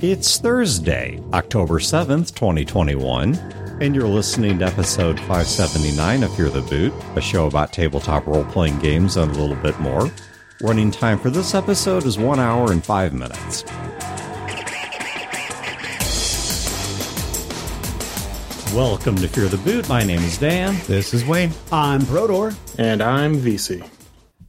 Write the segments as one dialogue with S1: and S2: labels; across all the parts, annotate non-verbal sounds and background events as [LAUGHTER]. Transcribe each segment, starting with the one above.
S1: It's Thursday, October 7th, 2021, and you're listening to episode 579 of Fear the Boot, a show about tabletop role playing games and a little bit more. Running time for this episode is 1 hour and 5 minutes. Welcome to Fear the Boot. My name is Dan.
S2: This is Wayne.
S3: I'm Brodeur.
S4: And I'm Vece.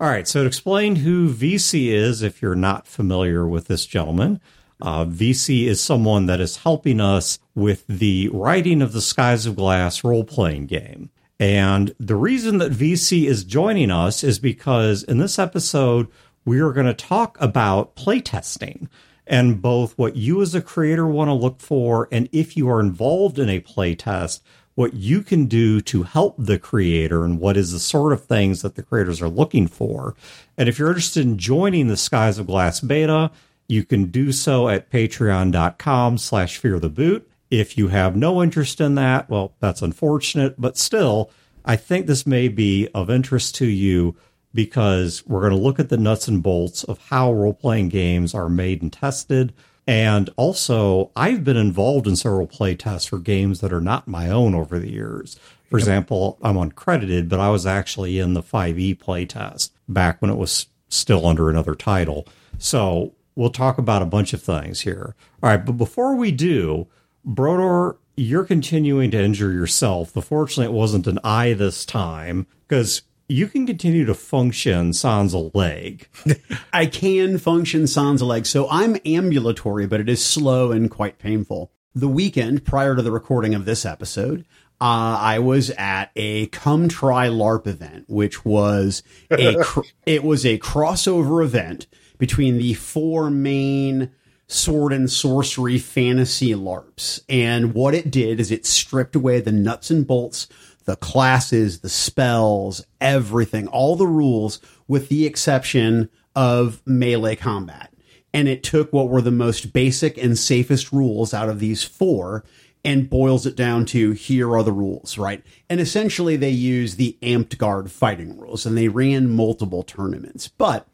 S1: All right, so to explain who Vece is, if you're not familiar with this gentleman, uh, Vece is someone that is helping us with the writing of the Skies of Glass role playing game. And the reason that Vece is joining us is because in this episode, we are going to talk about playtesting and both what you as a creator want to look for and if you are involved in a playtest, what you can do to help the creator and what is the sort of things that the creators are looking for. And if you're interested in joining the Skies of Glass beta, you can do so at patreon.com slash fear the boot. If you have no interest in that, well, that's unfortunate, but still, I think this may be of interest to you because we're going to look at the nuts and bolts of how role playing games are made and tested. And also, I've been involved in several play tests for games that are not my own over the years. For example, I'm uncredited, but I was actually in the 5e play test back when it was still under another title. So we'll talk about a bunch of things here. All right, but before we do, Brodeur, you're continuing to injure yourself. But fortunately, it wasn't an eye this time because you can continue to function sans a leg. [LAUGHS]
S3: I can function sans a leg. So I'm ambulatory, but it is slow and quite painful. The weekend prior to the recording of this episode, uh, I was at a Come Try LARP event, which was a cr- [LAUGHS] it was a crossover event between the four main sword and sorcery fantasy LARPs. And what it did is it stripped away the nuts and bolts, the classes, the spells, everything, all the rules, with the exception of melee combat. And it took what were the most basic and safest rules out of these four and boils it down to here are the rules, right? And essentially they use the Amtgard fighting rules and they ran multiple tournaments. But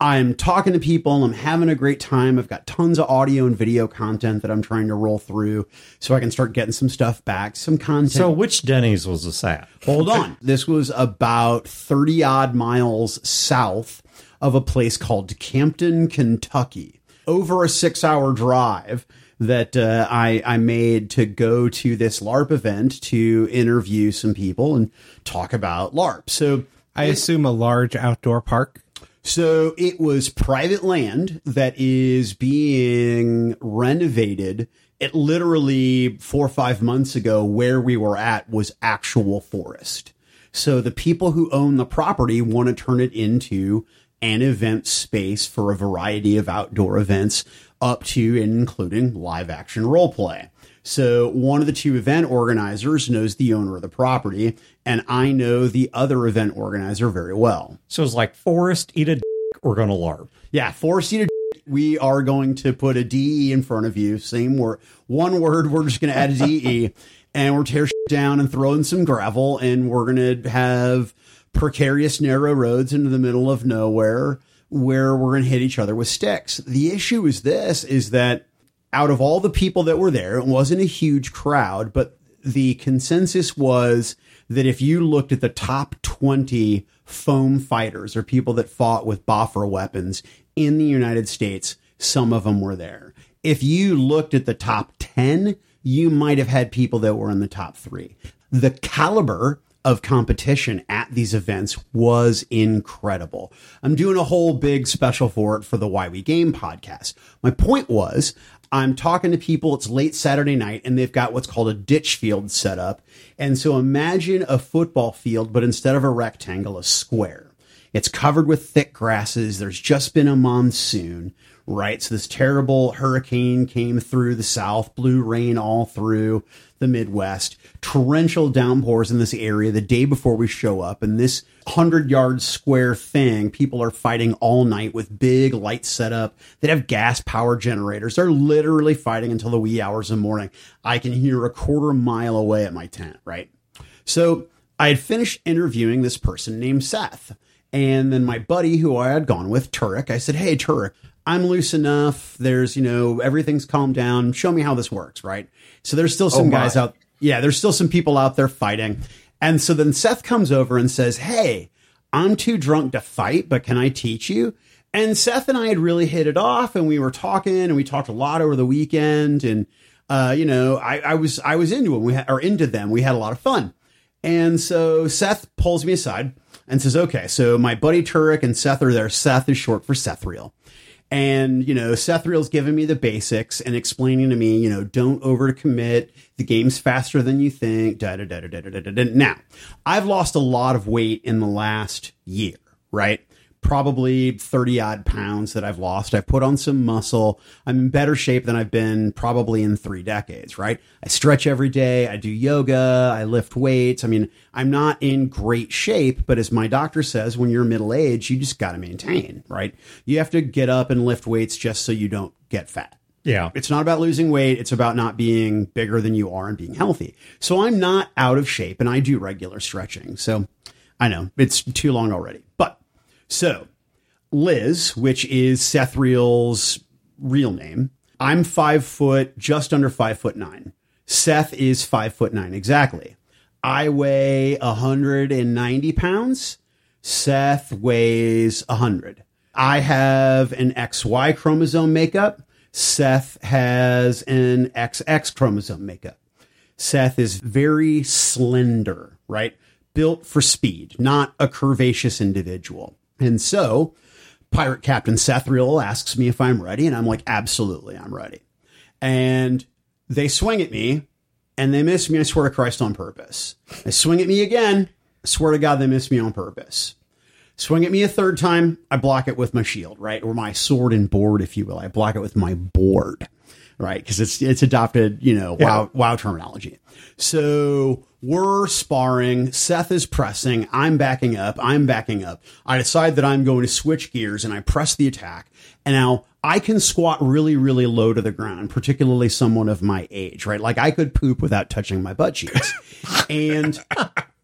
S3: I'm talking to people. I'm having a great time. I've got tons of audio and video content that I'm trying to roll through so I can start getting some stuff back, some content.
S1: So, which Denny's was this at?
S3: Hold on. [LAUGHS] This was about 30 odd miles south of a place called Campton, Kentucky. Over a six hour drive that uh, I, I made to go to this LARP event to interview some people and talk about LARP. So,
S2: I assume a large outdoor park.
S3: So it was private land that is being renovated. It literally four or five months ago, where we were at was actual forest. So the people who own the property want to turn it into an event space for a variety of outdoor events up to and including live action role play. So one of the two event organizers knows the owner of the property, and I know the other event organizer very well.
S1: So it's like Forest, eat a dick, we're going to LARP.
S3: Yeah, Forest, eat a dick. We are going to put a DE in front of you. Same word, one word. We're just going to add a DE, [LAUGHS] and we're tear down and throwing some gravel, and we're going to have precarious narrow roads into the middle of nowhere where we're going to hit each other with sticks. The issue is this: is that out of all the people that were there, it wasn't a huge crowd, but the consensus was that if you looked at the top 20 foam fighters or people that fought with Boffer weapons in the United States, some of them were there. If you looked at the top 10, you might have had people that were in the top three. The caliber of competition at these events was incredible. I'm doing a whole big special for it for the Why We Game podcast. My point was, I'm talking to people. It's late Saturday night and they've got what's called a ditch field set up. And so imagine a football field, but instead of a rectangle, a square. It's covered with thick grasses. There's just been a monsoon, right? So this terrible hurricane came through the south, blew rain all through the Midwest, torrential downpours in this area the day before we show up. And this 100 yard square thing, people are fighting all night with big lights set up that have gas power generators. They're literally fighting until the wee hours of the morning. I can hear a quarter mile away at my tent, right? So I had finished interviewing this person named Seth. And then my buddy who I had gone with, Turek, I said, Hey, Turek, I'm loose enough. There's, you know, everything's calmed down. Show me how this works, right? So there's still some
S4: Oh,
S3: guys out. Yeah, there's still some people out there fighting. And so then Seth comes over and says, Hey, I'm too drunk to fight, but can I teach you? And Seth and I had really hit it off and we were talking and we talked a lot over the weekend. And, uh, you know, I, I was, I was into them. We had, or into them. We had a lot of fun. And so Seth pulls me aside and says, okay, so my buddy Turek and Seth are there. Seth is short for Sethriel. And, you know, Sethriel's giving me the basics and explaining to me, you know, don't overcommit. The game's faster than you think. Da, da, da, da, da, da, da, da. Now, I've lost a lot of weight in the last year, right? Probably 30 odd pounds that I've lost. I've put on some muscle. I'm in better shape than I've been probably in three decades, right? I stretch every day. I do yoga. I lift weights. I mean, I'm not in great shape, but as my doctor says, when you're middle aged, you just got to maintain, right? You have to get up and lift weights just so you don't get fat.
S1: Yeah.
S3: It's not about losing weight. It's about not being bigger than you are and being healthy. So I'm not out of shape and I do regular stretching. So I know it's too long already. But so Liz, which is Sethriel's real name, I'm five foot, just under five foot nine. Seth is five foot nine exactly. I weigh 190 pounds. Seth weighs 100. I have an XY chromosome makeup. Seth has an XX chromosome makeup. Seth is very slender, right? Built for speed, not a curvaceous individual. And so, Pirate Captain Sethriel asks me if I'm ready, and I'm like, absolutely, I'm ready. And they swing at me, and they miss me, I swear to Christ, on purpose. They swing at me again, I swear to God, they miss me on purpose. Swing at me a third time, I block it with my shield, right? Or my sword and board, if you will. I block it with my board, right? Because it's it's adopted, you know, wow wow terminology. So we're sparring. Seth is pressing. I'm backing up. I'm backing up. I decide that I'm going to switch gears and I press the attack. And now I can squat really, really low to the ground, particularly someone of my age, right? Like I could poop without touching my butt cheeks. and [LAUGHS]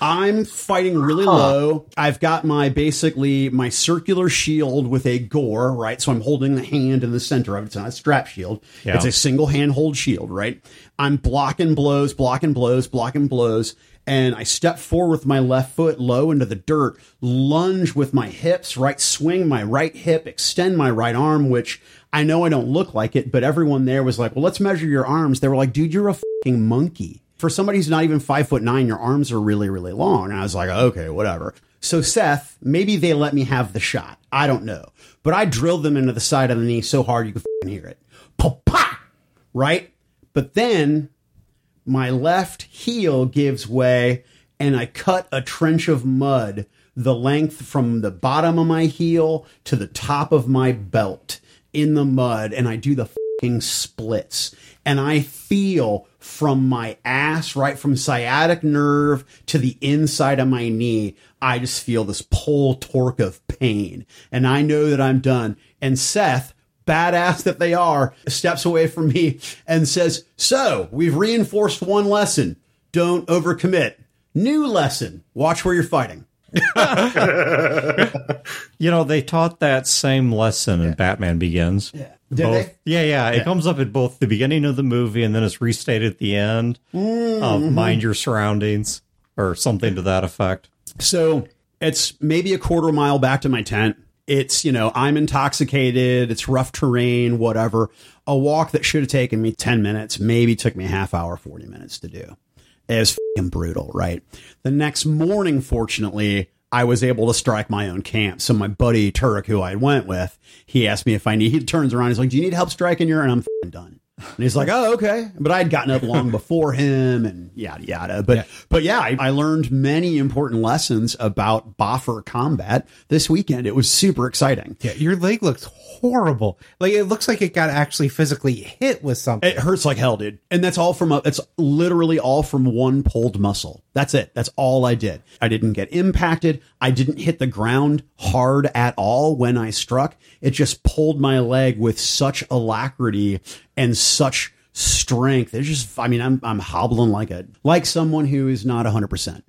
S3: I'm fighting really low. I've got my basically my circular shield with a gore, right? So I'm holding the hand in the center of it. It's not a strap shield.
S1: Yeah.
S3: It's a single hand hold shield, right? I'm blocking blows, blocking blows, blocking blows. And I step forward with my left foot low into the dirt, lunge with my hips, right? Swing my right hip, extend my right arm, which I know I don't look like it, but everyone there was like, well, let's measure your arms. They were like, dude, you're a fucking monkey for somebody who's not even five foot nine, your arms are really, really long. And I was like, okay, whatever. So Seth, maybe they let me have the shot. I don't know. But I drilled them into the side of the knee so hard you could hear it. Pa-pa! Right? But then my left heel gives way and I cut a trench of mud the length from the bottom of my heel to the top of my belt in the mud and I do the splits and I feel from my ass right from sciatic nerve to the inside of my knee I just feel this pull torque of pain and I know that I'm done and Seth badass that they are, steps away from me and says, So, we've reinforced one lesson. Don't overcommit. New lesson. Watch where you're fighting. [LAUGHS]
S1: You know, they taught that same lesson in Batman Begins. Yeah.
S3: Did
S1: both,
S3: they?
S1: Yeah, yeah. It comes up at both the beginning of the movie and then it's restated at the end
S3: Mm-hmm.
S1: of Mind Your Surroundings or something to that effect.
S3: So it's maybe a quarter mile back to my tent. It's, you know, I'm intoxicated. It's rough terrain, whatever. A walk that should have taken me 10 minutes, maybe took me a half hour, 40 minutes to do. It was brutal, right? The next morning, fortunately, I was able to strike my own camp. So my buddy Turek, who I went with, he asked me if I need, he turns around, he's like, do you need help striking your? And I'm done. And he's like, "Oh, okay." But I'd gotten up long before him, and yada yada. But but yeah, I, I learned many important lessons about boffer combat this weekend. It was super exciting.
S2: Yeah, your leg looks horrible. Like it looks like it got actually physically hit with something.
S3: It hurts like hell, dude. And that's all from a, it's literally all from one pulled muscle. That's it. That's all I did. I didn't get impacted. I didn't hit the ground hard at all when I struck. It just pulled my leg with such alacrity and such strength. It's just, I mean, I'm, I'm hobbling like a, like someone who is not hundred percent.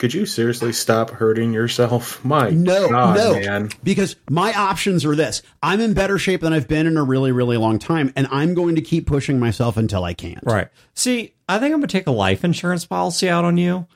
S4: Could you seriously stop hurting yourself? My
S3: No,
S4: God,
S3: no,
S4: man.
S3: because my options are this: I'm in better shape than I've been in a really, really long time, and I'm going to keep pushing myself until I can't.
S1: Right. See, I think I'm going to take a life insurance policy out on you.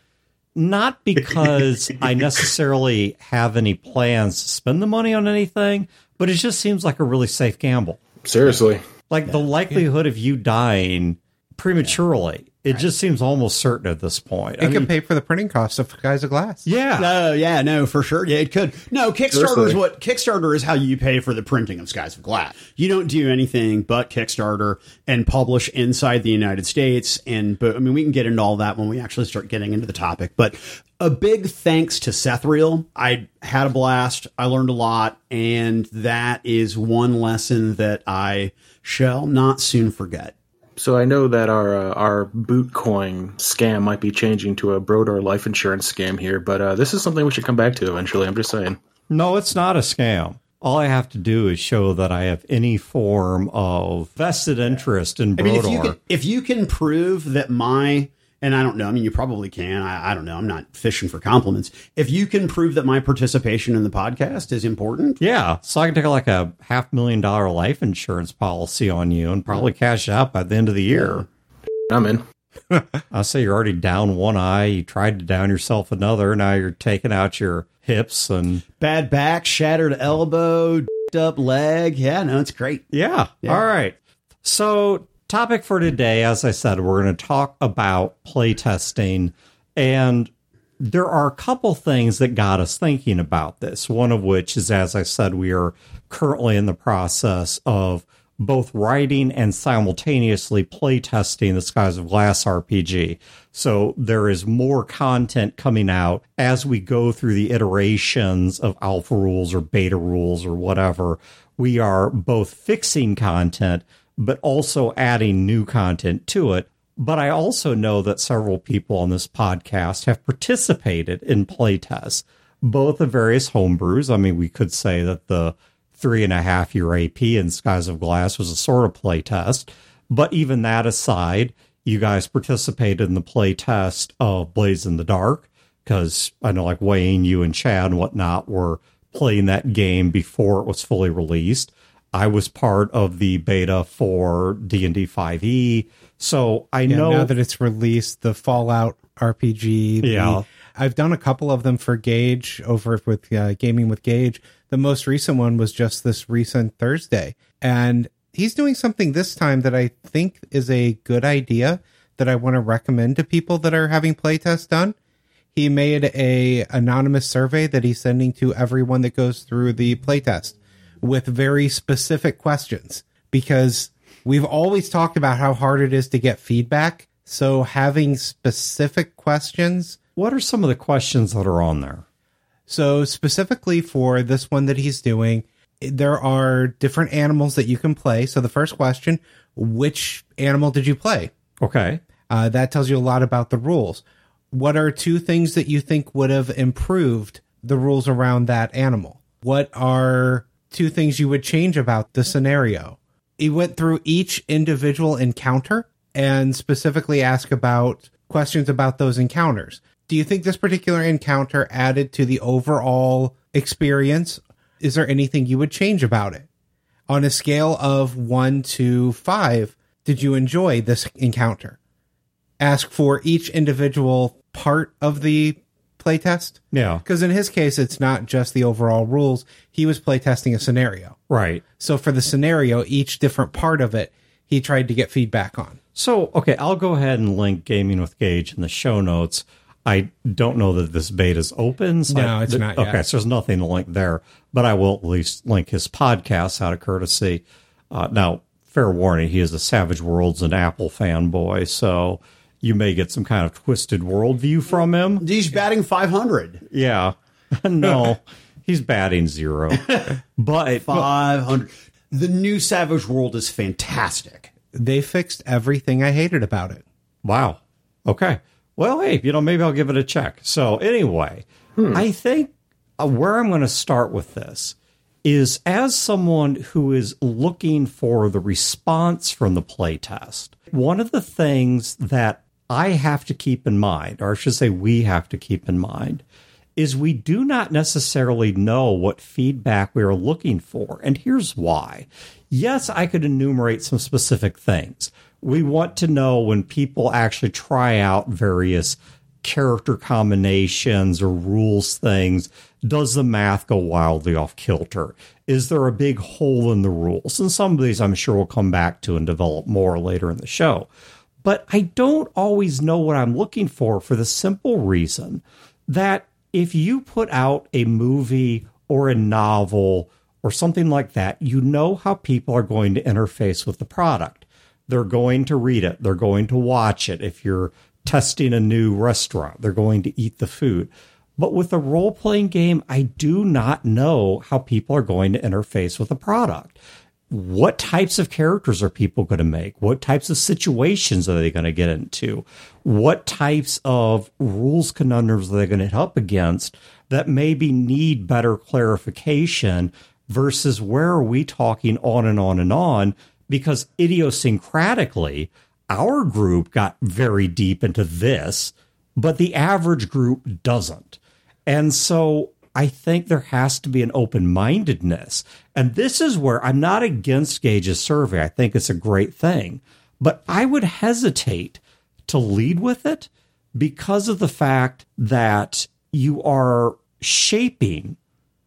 S1: Not [LAUGHS] because I necessarily have any plans to spend the money on anything, but it just seems like a really safe gamble.
S4: Seriously.
S1: Like the likelihood of you dying prematurely, it just seems almost certain at this point.
S2: It
S1: I
S2: can
S1: mean,
S2: pay for the printing costs of Skies of Glass.
S1: yeah.
S3: No, yeah, no, for sure. Yeah, it could. No, Kickstarter is what Kickstarter is how you pay for the printing of Skies of Glass. You don't do anything but Kickstarter and publish inside the United States. And but I mean, we can get into all that when we actually start getting into the topic. But a big thanks to Sethriel. I had a blast. I learned a lot, and that is one lesson that I shall not soon forget.
S4: So I know that our uh, our boot coin scam might be changing to a Brodeur life insurance scam here, but uh, this is something we should come back to eventually. I'm just saying.
S1: No, it's not a scam. All I have to do is show that I have any form of vested interest in Brodeur.
S3: I mean, if you can, if you can prove that my and I don't know, I mean, you probably can. I, I don't know. I'm not fishing for compliments. If you can prove that my participation in the podcast is important,
S1: Yeah, so I can take like a half million dollar life insurance policy on you and probably cash out by the end of the year.
S4: I'm in. [LAUGHS]
S1: I say you're already down one eye, you tried to down yourself another, now you're taking out your hips and
S3: bad back, shattered elbow, d***ed up leg. Yeah, no, it's great.
S1: yeah. All right. So, topic for today, as I said, we're going to talk about playtesting and there are a couple things that got us thinking about this. One of which is, as I said, we are currently in the process of both writing and simultaneously playtesting the Skies of Glass RPG. So there is more content coming out as we go through the iterations of alpha rules or beta rules or whatever. We are both fixing content, but also adding new content to it. But I also know that several people on this podcast have participated in playtests, both of various homebrews. I mean, we could say that the three and a half year AP in Skies of Glass was a sort of playtest. But even that aside, you guys participated in the playtest of Blades in the Dark because I know like Wayne, you and Chad and whatnot were playing that game before it was fully released. I was part of the beta for D and D five E, so I
S2: Yeah,
S1: know
S2: now that it's released, the Fallout RPG. the-
S1: Yeah.
S2: I've done a couple of them for Gage over with uh, Gaming with Gage. The most recent one was just this recent Thursday. And he's doing something this time that I think is a good idea that I want to recommend to people that are having playtests done. He made a anonymous survey that he's sending to everyone that goes through the playtest with very specific questions because we've always talked about how hard it is to get feedback. So having specific questions.
S1: what are some of the questions that are on there?
S2: So specifically for this one that he's doing, there are different animals that you can play. So the first question, which animal did you play?
S1: Okay,
S2: Uh, that tells you a lot about the rules. What are two things that you think would have improved the rules around that animal? What are two things you would change about the scenario? He went through each individual encounter and specifically asked about questions about those encounters. Do you think this particular encounter added to the overall experience? Is there anything you would change about it? On a scale of one to five, did you enjoy this encounter? Ask for each individual part of the playtest.
S1: yeah,
S2: Because in his case, it's not just the overall rules. He was playtesting a scenario.
S1: right.
S2: So for the scenario, each different part of it, he tried to get feedback on.
S1: So, okay, I'll go ahead and link Gaming with Gage in the show notes. I don't know that this beta is open. So
S2: No,
S1: I-
S2: it's not yet.
S1: Okay, so there's nothing to link there, but I will at least link his podcast out of courtesy. Uh, now, fair warning, he is a Savage Worlds and Apple fanboy, so you may get some kind of twisted worldview from him.
S3: He's batting 500.
S1: Yeah. [LAUGHS] no, he's batting zero. [LAUGHS] But
S3: 500. The new Savage World is fantastic.
S2: They fixed everything I hated about it.
S1: Wow. Okay. Well, hey, you know, maybe I'll give it a check. So, anyway, I think uh, where I'm going to start with this is as someone who is looking for the response from the playtest, one of the things that I have to keep in mind, or I should say, we have to keep in mind, is we do not necessarily know what feedback we are looking for. And here's why. Yes, I could enumerate some specific things. We want to know when people actually try out various character combinations or rules things, does the math go wildly off kilter? Is there a big hole in the rules? And some of these I'm sure we'll come back to and develop more later in the show. But I don't always know what I'm looking for for the simple reason that if you put out a movie or a novel or something like that, you know how people are going to interface with the product. They're going to read it, they're going to watch it. If you're testing a new restaurant, they're going to eat the food. But with a role playing game, I do not know how people are going to interface with the product. What types of characters are people going to make? What types of situations are they going to get into? What types of rules conundrums are they going to hit up against that maybe need better clarification versus where are we talking on and on and on? Because idiosyncratically, our group got very deep into this, but the average group doesn't. And so I think there has to be an open mindedness. And this is where I'm not against Gage's survey. I think it's a great thing. But I would hesitate to lead with it because of the fact that you are shaping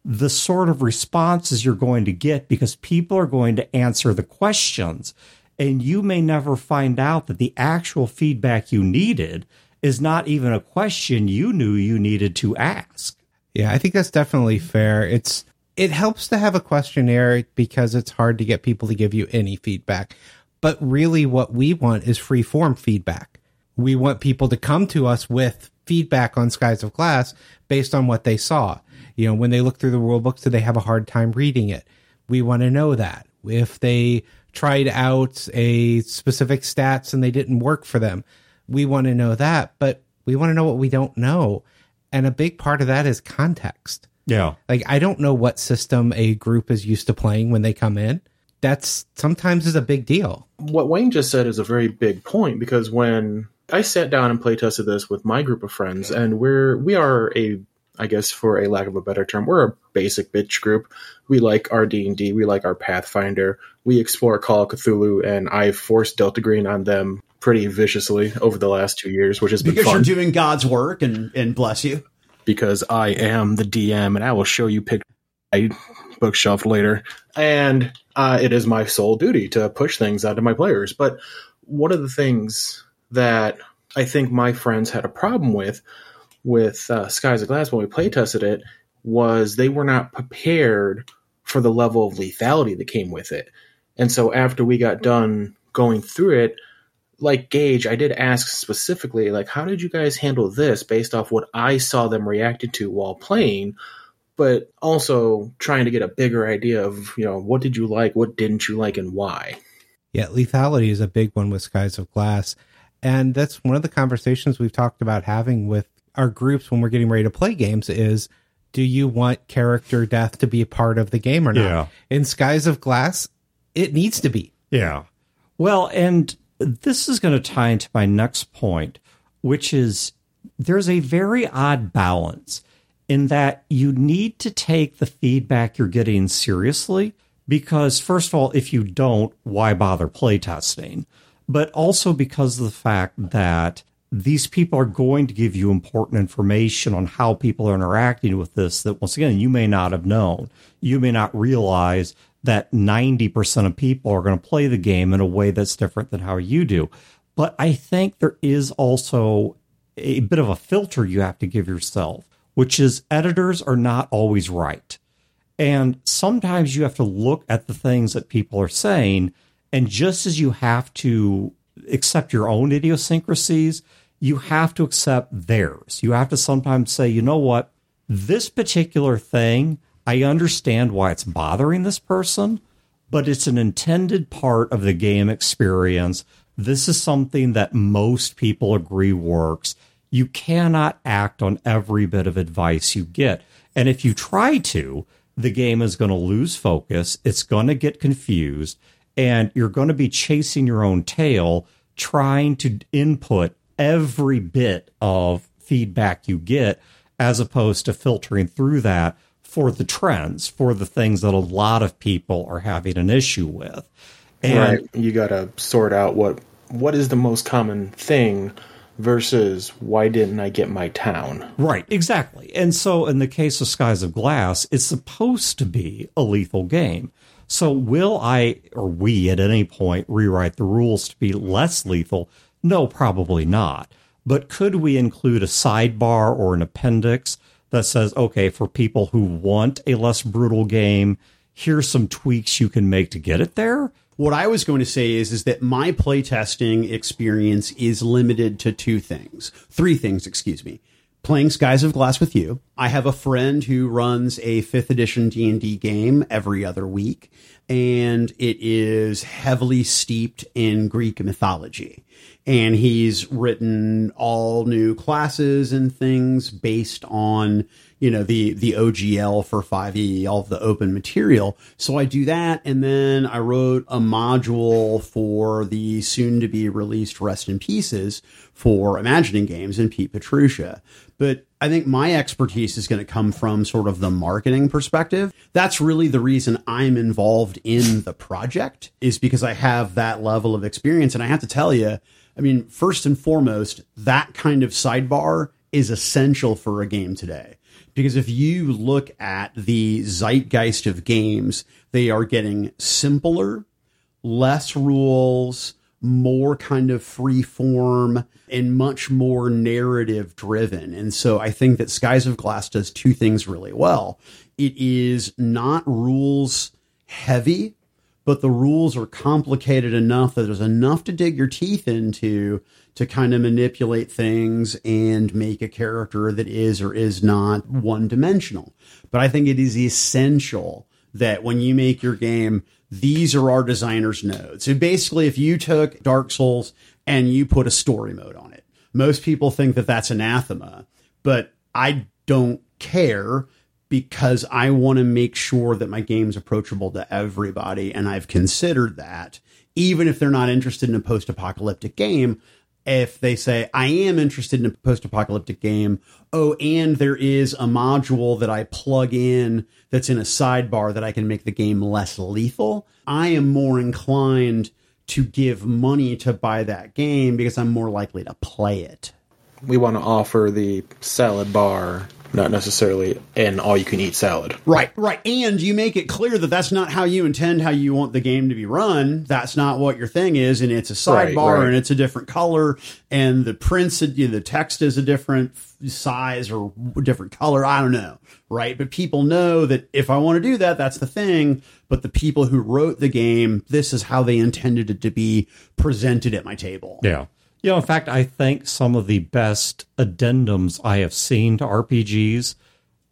S1: the sort of responses you're going to get because people are going to answer the questions and you may never find out that the actual feedback you needed is not even a question you knew you needed to ask.
S2: Yeah, I think that's definitely fair. It's it helps to have a questionnaire because it's hard to get people to give you any feedback. But really what we want is free form feedback. We want people to come to us with feedback on Skies of Glass based on what they saw. You know, when they look through the rule books, do they have a hard time reading it? We want to know that. If they tried out a specific stats and they didn't work for them. We want to know that, but we want to know what we don't know. And a big part of that is context.
S1: Yeah.
S2: Like I don't know what system a group is used to playing when they come in. That's sometimes is a big deal.
S4: What Wayne just said is a very big point because when I sat down and play tested this with my group of friends, and we're we are a I guess for a lack of a better term, we're a basic bitch group. We like our D and D, we like our Pathfinder, we explore Call of Cthulhu, and I've forced Delta Green on them pretty viciously over the last two years, which has been
S3: because
S4: fun.
S3: you're doing God's work and and bless you.
S4: Because I am the DM, and I will show you pick my bookshelf later, and uh, it is my sole duty to push things out to my players. But one of the things that I think my friends had a problem with with uh, Skies of Glass when we play tested it was they were not prepared for the level of lethality that came with it. And so after we got done going through it, like Gage, I did ask specifically, like, how did you guys handle this based off what I saw them reacting to while playing? But also trying to get a bigger idea of, you know, what did you like, what didn't you like, and why.
S2: Yeah, lethality is a big one with Skies of Glass. And that's one of the conversations we've talked about having with our groups when we're getting ready to play games is do you want character death to be a part of the game or not?
S1: Yeah.
S2: In Skies of Glass, it needs to be.
S1: Yeah. Well, and this is going to tie into my next point, which is there's a very odd balance in that you need to take the feedback you're getting seriously because, first of all, if you don't, why bother playtesting? But also because of the fact that these people are going to give you important information on how people are interacting with this that once again you may not have known you may not realize that 90% of people are going to play the game in a way that's different than how you do. But i think there is also a bit of a filter you have to give yourself which is editors are not always right. And sometimes you have to look at the things that people are saying and just as you have to accept your own idiosyncrasies you have to accept theirs. You have to sometimes say, you know what, this particular thing, I understand why it's bothering this person, but it's an intended part of the game experience. This is something that most people agree works. You cannot act on every bit of advice you get. And if you try to, the game is going to lose focus. It's going to get confused and you're going to be chasing your own tail trying to input every bit of feedback you get as opposed to filtering through that for the trends, for the things that a lot of people are having an issue with. And
S4: right. You got to sort out what what is the most common thing versus why didn't I get my town?
S1: Right, exactly. And so in the case of Skies of Glass, it's supposed to be a lethal game. So will I or we at any point rewrite the rules to be less lethal? No, probably not. But could we include a sidebar or an appendix that says, okay, for people who want a less brutal game, here's some tweaks you can make to get it there?
S3: What I was going to say is is that my playtesting experience is limited to two things. Three things, excuse me. Playing Skies of Glass with you. I have a friend who runs a 5th edition D&D game every other week and it is heavily steeped in Greek mythology and he's written all new classes and things based on you know the the OGL for 5e all of the open material. So I do that and then I wrote a module for the soon to be released Rest in Pieces for Imagining Games and Pete Petrucia. But I think my expertise is going to come from sort of the marketing perspective. That's really the reason I'm involved in the project is because I have that level of experience. And I have to tell you I mean, first and foremost, that kind of sidebar is essential for a game today. Because if you look at the zeitgeist of games, they are getting simpler, less rules, more kind of free form, and much more narrative driven. And so I think that Skies of Glass does two things really well. It is not rules heavy but the rules are complicated enough that there's enough to dig your teeth into to kind of manipulate things and make a character that is or is not one dimensional. But I think it is essential that when you make your game, these are our designer's nodes. So basically, if you took Dark Souls and you put a story mode on it, most people think that that's anathema, but I don't care because I want to make sure that my game's approachable to everybody. And I've considered that, even if they're not interested in a post apocalyptic game. If they say, I am interested in a post apocalyptic game, oh, and there is a module that I plug in that's in a sidebar that I can make the game less lethal, I am more inclined to give money to buy that game because I'm more likely to play it.
S4: We want to offer the salad bar not necessarily an all you can eat salad.
S3: Right, right. And you make it clear that that's not how you intend how you want the game to be run. That's not what your thing is. And it's a sidebar right, right. and it's a different color and the prints, the text is a different size or different color. I don't know. Right. But people know that if I want to do that, that's the thing. But the people who wrote the game, this is how they intended it to be presented at my table.
S1: Yeah. You know, in fact, I think some of the best addendums I have seen to RPGs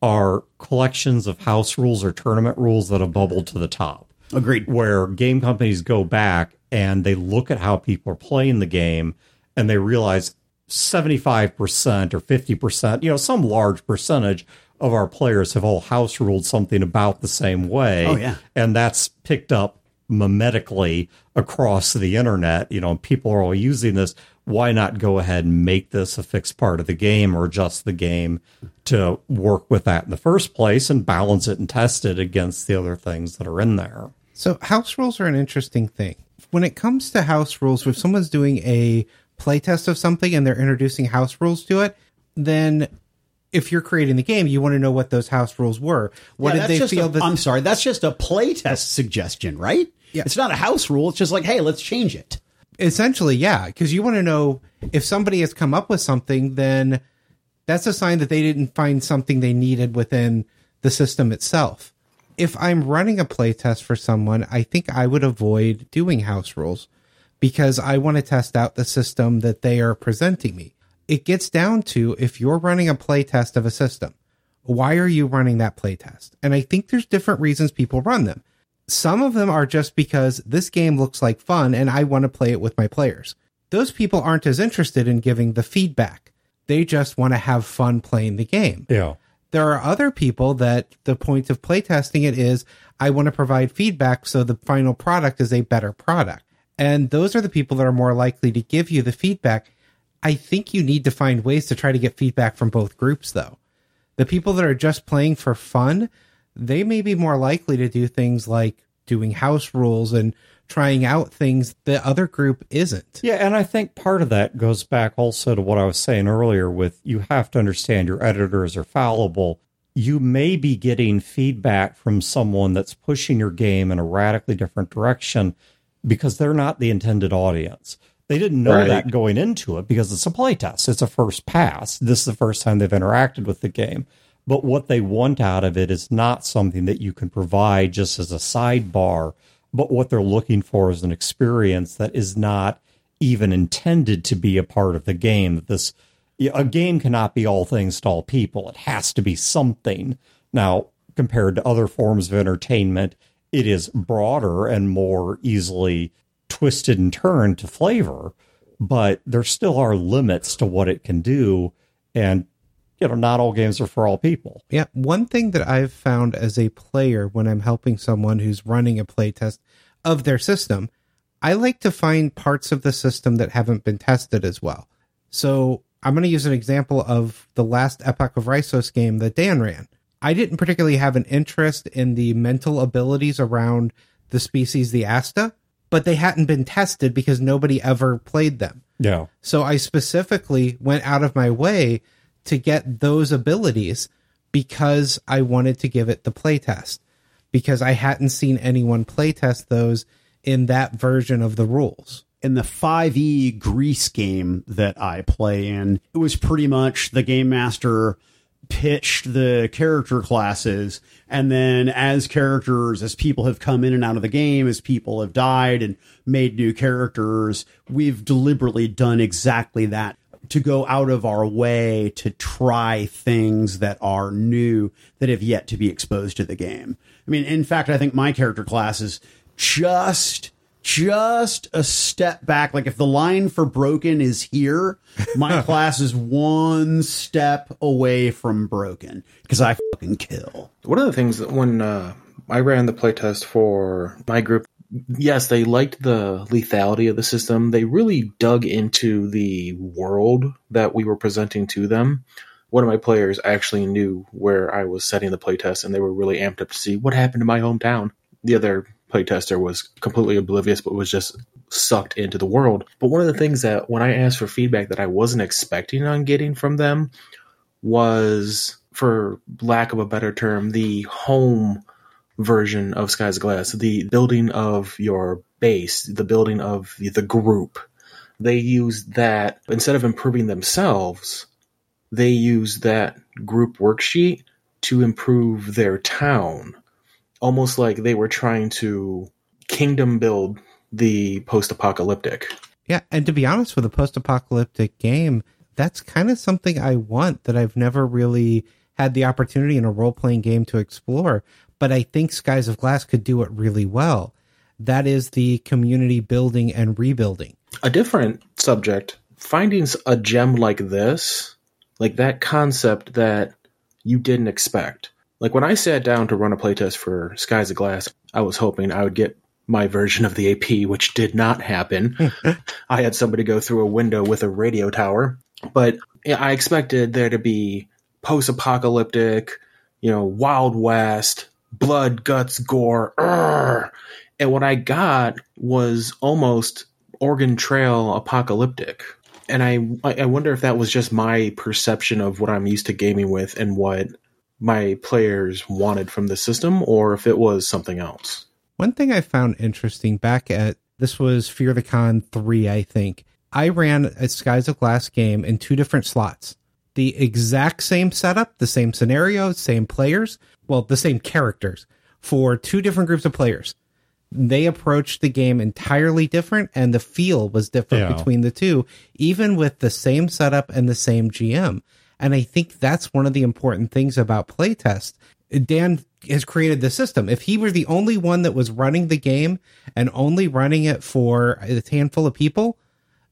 S1: are collections of house rules or tournament rules that have bubbled to the top.
S3: Agreed.
S1: Where game companies go back and they look at how people are playing the game and they realize 75% or 50%, you know, some large percentage of our players have all house ruled something about the same way.
S3: Oh, yeah.
S1: And that's picked up mimetically across the internet. You know, people are all using this why not go ahead and make this a fixed part of the game or adjust the game to work with that in the first place and balance it and test it against the other things that are in there?
S2: So, house rules are an interesting thing. When it comes to house rules, if someone's doing a playtest of something and they're introducing house rules to it, then if you're creating the game, you want to know what those house rules were. What
S3: yeah, did they feel a, that? I'm sorry, that's just a playtest suggestion, right? Yeah. It's not a house rule. It's just like, hey, let's change it.
S2: Essentially, yeah, because you want to know if somebody has come up with something, then that's a sign that they didn't find something they needed within the system itself. If I'm running a playtest for someone, I think I would avoid doing house rules because I want to test out the system that they are presenting me. It gets down to if you're running a playtest of a system, why are you running that playtest? And I think there's different reasons people run them. Some of them are just because this game looks like fun and I want to play it with my players. Those people aren't as interested in giving the feedback. They just want to have fun playing the game.
S1: Yeah.
S2: There are other people that the point of playtesting it is I want to provide feedback so the final product is a better product. And those are the people that are more likely to give you the feedback. I think you need to find ways to try to get feedback from both groups, though. The people that are just playing for fun, they may be more likely to do things like doing house rules and trying out things the other group isn't.
S1: Yeah, and I think part of that goes back also to what I was saying earlier with you have to understand your editors are fallible. You may be getting feedback from someone that's pushing your game in a radically different direction because they're not the intended audience. They didn't know
S4: Right.
S1: that going into it because it's a playtest. It's a first pass. This is the first time they've interacted with the game. But what they want out of it is not something that you can provide just as a sidebar, but what they're looking for is an experience that is not even intended to be a part of the game. This a game cannot be all things to all people. It has to be something. Now, compared to other forms of entertainment, it is broader and more easily twisted and turned to flavor, but there still are limits to what it can do. And, you know, not all games are for all people.
S2: Yeah, one thing that I've found as a player when I'm helping someone who's running a playtest of their system, I like to find parts of the system that haven't been tested as well. So I'm going to use an example of the last Epoch of Rhisos game that Dan ran. I didn't particularly have an interest in the mental abilities around the species, the Asta, but they hadn't been tested because nobody ever played them.
S1: Yeah.
S2: So I specifically went out of my way to get those abilities because I wanted to give it the playtest because I hadn't seen anyone playtest those in that version of the rules.
S3: in the 5e Greece game that I play in, it was pretty much the game master pitched the character classes and then as characters as people have come in and out of the game as people have died and made new characters we've deliberately done exactly that to go out of our way to try things that are new that have yet to be exposed to the game i mean in fact i think my character class is just just a step back. Like if the line for broken is here, my [LAUGHS] class is one step away from broken because I fucking kill.
S4: One of the things that when uh, I ran the playtest for my group, yes, they liked the lethality of the system. They really dug into the world that we were presenting to them. One of my players actually knew where I was setting the playtest, and they were really amped up to see what happened to my hometown. The other playtester was completely oblivious, but was just sucked into the world. But one of the things that when I asked for feedback that I wasn't expecting on getting from them was, for lack of a better term, the home version of of Glass, the building of your base, the building of the, the group. They use that instead of improving themselves, they use that group worksheet to improve their town. Almost like they were trying to kingdom build the post apocalyptic.
S2: Yeah, and to be honest, with a post-apocalyptic game, that's kind of something I want that I've never really had the opportunity in a role-playing game to explore. But I think Skies of Glass could do it really well. That is the community building and rebuilding.
S4: a different subject finding a gem like this like that concept that you didn't expect like when i sat down to run a playtest for skies of glass i was hoping i would get my version of the ap which did not happen [LAUGHS] i had somebody go through a window with a radio tower but i expected there to be post-apocalyptic you know wild west blood guts gore and what i got was almost Oregon Trail apocalyptic. And I I wonder if that was just my perception of what I'm used to gaming with and what my players wanted from the system, or if it was something else.
S2: One thing I found interesting back at this was Fear the Con 3, I think. I ran a Skies of Glass game in two different slots. The exact same setup, the same scenario, same players, well, the same characters for two different groups of players. They approached the game entirely different and the feel was different
S1: Yeah.
S2: between the two, even with the same setup and the same GM. And I think that's one of the important things about playtest. Dan has created the system. If he were the only one that was running the game and only running it for a handful of people,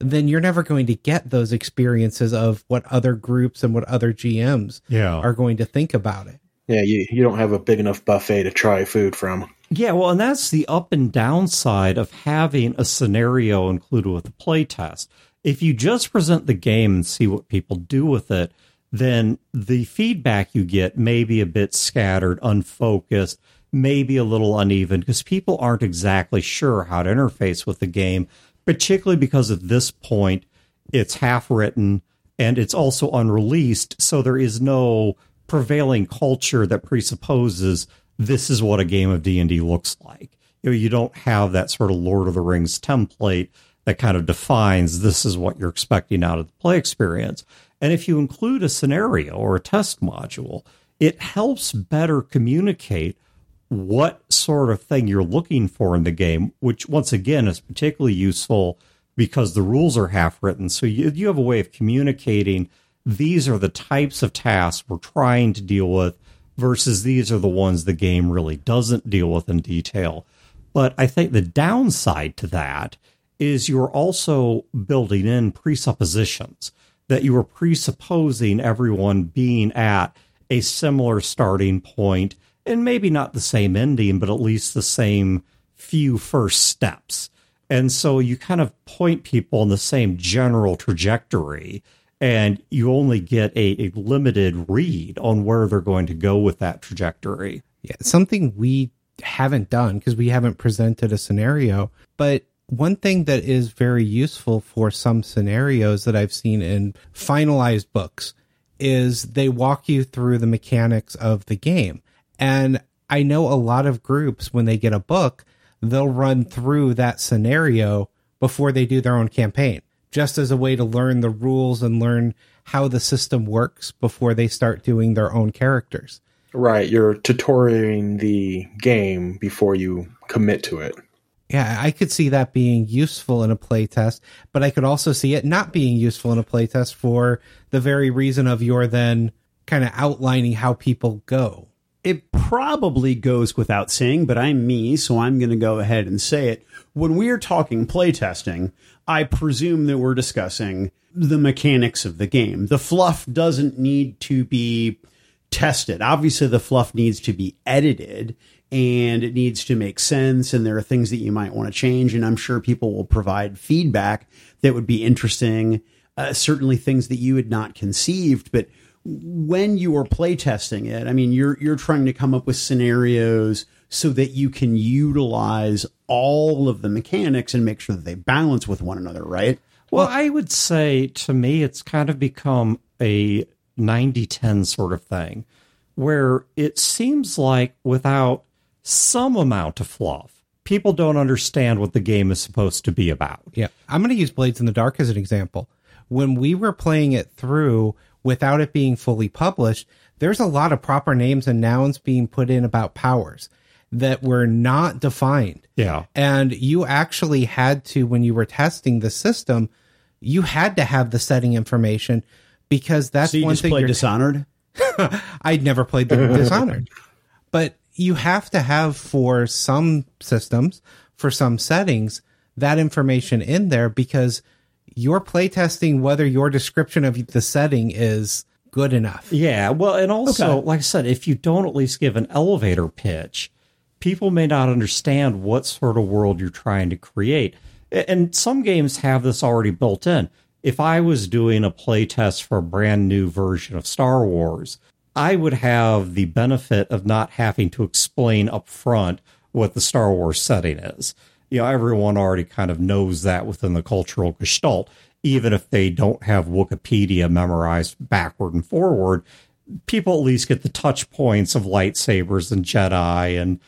S2: then you're never going to get those experiences of what other groups and what other GMs
S1: Yeah.
S2: are going to think about it.
S4: Yeah, you, you don't have a big enough buffet to try food from.
S1: Yeah, well, and that's the up and down side of having a scenario included with the playtest. If you just present the game and see what people do with it, then the feedback you get may be a bit scattered, unfocused, maybe a little uneven because people aren't exactly sure how to interface with the game, particularly because at this point it's half written and it's also unreleased. So there is no prevailing culture that presupposes this is what a game of D&D looks like. You know, you don't have that sort of Lord of the Rings template that kind of defines this is what you're expecting out of the play experience. And if you include a scenario or a test module, it helps better communicate what sort of thing you're looking for in the game, which once again is particularly useful because the rules are half written. So you, you have a way of communicating these are the types of tasks we're trying to deal with versus these are the ones the game really doesn't deal with in detail. But I think the downside to that is you're also building in presuppositions that you are presupposing everyone being at a similar starting point and maybe not the same ending, but at least the same few first steps. And so you kind of point people in the same general trajectory, and you only get a, a limited read on where they're going to go with that trajectory.
S2: Yeah, something we haven't done because we haven't presented a scenario. But one thing that is very useful for some scenarios that I've seen in finalized books is they walk you through the mechanics of the game. And I know a lot of groups, when they get a book, they'll run through that scenario before they do their own campaign, just as a way to learn the rules and learn how the system works before they start doing their own characters.
S4: Right. You're tutorialing the game before you commit to it.
S2: Yeah, I could see that being useful in a playtest, but I could also see it not being useful in a playtest for the very reason of your then kind of outlining how people go.
S3: It probably goes without saying, but I'm me, so I'm going to go ahead and say it. When we are talking playtesting, I presume that we're discussing the mechanics of the game. The fluff doesn't need to be tested. Obviously, the fluff needs to be edited and it needs to make sense. And there are things that you might want to change. And I'm sure people will provide feedback that would be interesting. Uh, certainly things that you had not conceived, but when you are playtesting it, I mean, you're you're trying to come up with scenarios so that you can utilize all of the mechanics and make sure that they balance with one another, right?
S1: Well, I would say to me, it's kind of become a 90 10 sort of thing where it seems like without some amount of fluff, people don't understand what the game is supposed to be about.
S2: Yeah. I'm going to use Blades in the Dark as an example. When we were playing it through without it being fully published, there's a lot of proper names and nouns being put in about powers that were not defined.
S1: Yeah.
S2: And you actually had to, when you were testing the system, you had to have the setting information because that's
S3: so you
S2: one
S3: just
S2: thing.
S3: played Dishonored. [LAUGHS]
S2: I'd never played the [LAUGHS] Dishonored, but you have to have for some systems, for some settings, that information in there because you're playtesting whether your description of the setting is good enough.
S1: Yeah. Well, and also,
S3: Okay.
S1: like I said, if you don't at least give an elevator pitch, people may not understand what sort of world you're trying to create. And some games have this already built in. If I was doing a play test for a brand new version of Star Wars, I would have the benefit of not having to explain up front what the Star Wars setting is. You know, everyone already kind of knows that within the cultural gestalt, even if they don't have Wikipedia memorized backward and forward. People at least get the touch points of lightsabers and Jedi and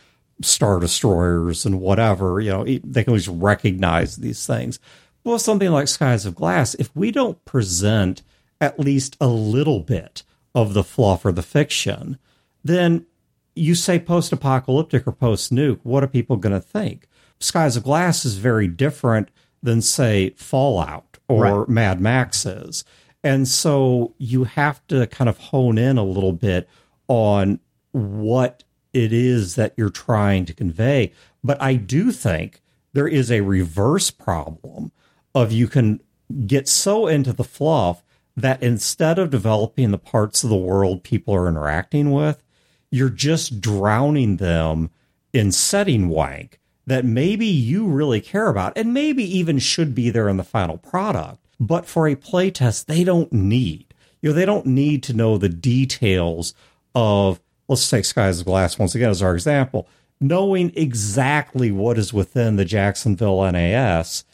S1: star destroyers and whatever. You know, they can at least recognize these things. Well, something like Skies of Glass, if we don't present at least a little bit of the fluff or the fiction, then you say post apocalyptic or post nuke, what are people going to think? Skies of Glass is very different than, say, Fallout or
S3: Right.
S1: Mad Max is. And so you have to kind of hone in a little bit on what it is that you're trying to convey. But I do think there is a reverse problem of you can get so into the fluff that instead of developing the parts of the world people are interacting with, you're just drowning them in setting wank that maybe you really care about and maybe even should be there in the final product. But for a playtest, they don't need. You know, they don't need to know the details of, let's take Skies of Glass once again as our example. Knowing exactly what is within the Jacksonville NAS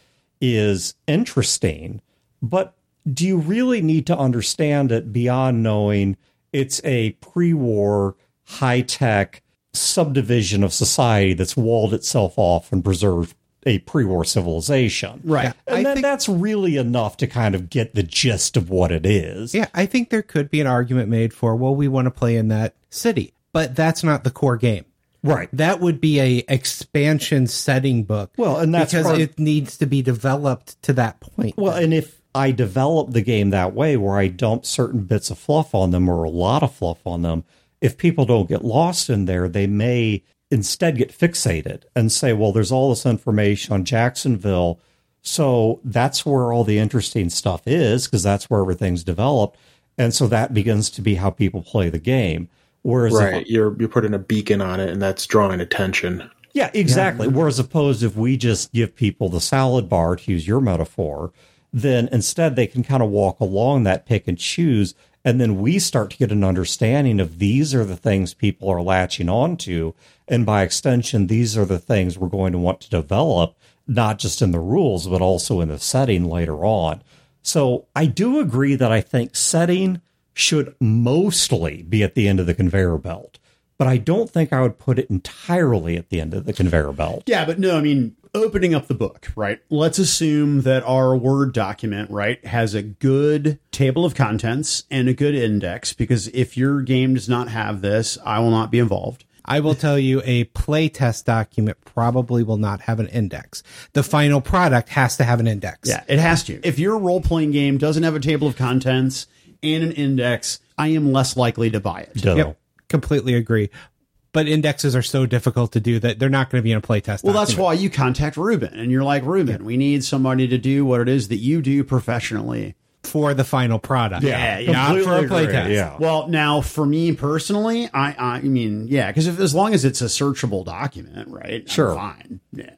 S1: is interesting, but do you really need to understand it beyond knowing it's a pre war, high tech subdivision of society that's walled itself off and preserved a pre-war civilization.
S3: Right.
S1: And then
S2: think-
S1: that's really enough to kind of get the gist of what it is.
S2: Yeah, I think there could be an argument made for, well, we want to play in that city, but that's not the core game.
S1: Right.
S2: That would be a expansion setting book.
S1: Well, and that's
S2: because
S1: part-
S2: it needs to be developed to that point.
S1: Well, and if I develop the game that way where I dump certain bits of fluff on them or a lot of fluff on them, if people don't get lost in there, they may instead get fixated and say, well, there's all this information on Jacksonville. So that's where all the interesting stuff is because that's where everything's developed. And so that begins to be how people play the game. Whereas if
S4: Right. You're you're putting a beacon on it and that's drawing attention.
S1: Yeah, exactly. Whereas opposed if we just give people the salad bar, to use your metaphor, then instead they can kind of walk along that pick and choose. And then we start to get an understanding of these are the things people are latching onto. And by extension, these are the things we're going to want to develop, not just in the rules, but also in the setting later on. So I do agree that I think setting should mostly be at the end of the conveyor belt but I don't think I would put it entirely at the end of the conveyor belt.
S3: Yeah, but no, I mean, opening up the book, right? Let's assume that our Word document, right, has a good table of contents and a good index, because if your game does not have this, I will not be involved.
S2: I will tell you a playtest document probably will not have an index. The final product has to have an index.
S3: Yeah, it has to. If your role playing game doesn't have a table of contents and an index, I am less likely to buy it.
S1: Ditto.
S2: Yep. Completely agree. But indexes are so difficult to do that they're not going to be in a playtest.
S3: Well, that's why you contact Ruben and you're like, Ruben, we need somebody to do what it is that you do professionally.
S2: for the final product.
S3: Yeah, yeah.
S2: not for a playtest.
S1: Yeah.
S3: Well, now for me personally, I I mean, yeah, because as long as it's a searchable document, right? I'm
S1: Sure.
S3: fine. Yeah.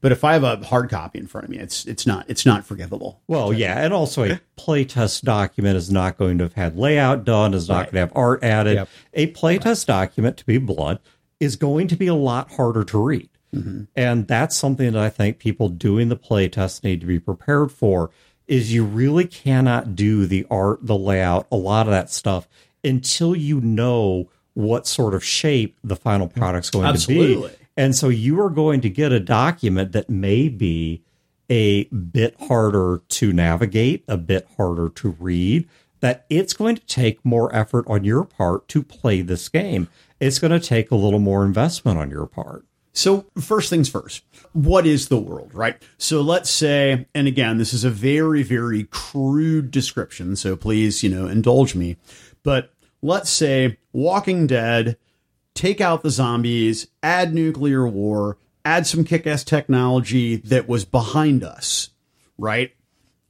S3: But if I have a hard copy in front of me, it's it's not it's not forgivable.
S1: Well, yeah, and also a playtest document is not going to have had layout done, is not going to have art added.
S2: Yep.
S1: A playtest document, to be blunt, is going to be a lot harder to read. Mm-hmm. And that's something that I think people doing the playtest need to be prepared for is you really cannot do the art, the layout, a lot of that stuff until you know what sort of shape the final product's going
S3: Absolutely.
S1: to be. And so you are going to get a document that may be a bit harder to navigate, a bit harder to read, that it's going to take more effort on your part to play this game. It's going to take a little more investment on your part.
S3: So, first things first, what is the world, right? So, let's say, and again, this is a very, very crude description, so please, you know, indulge me. But let's say Walking Dead, take out the zombies, add nuclear war, add some kick ass technology that was behind us, right?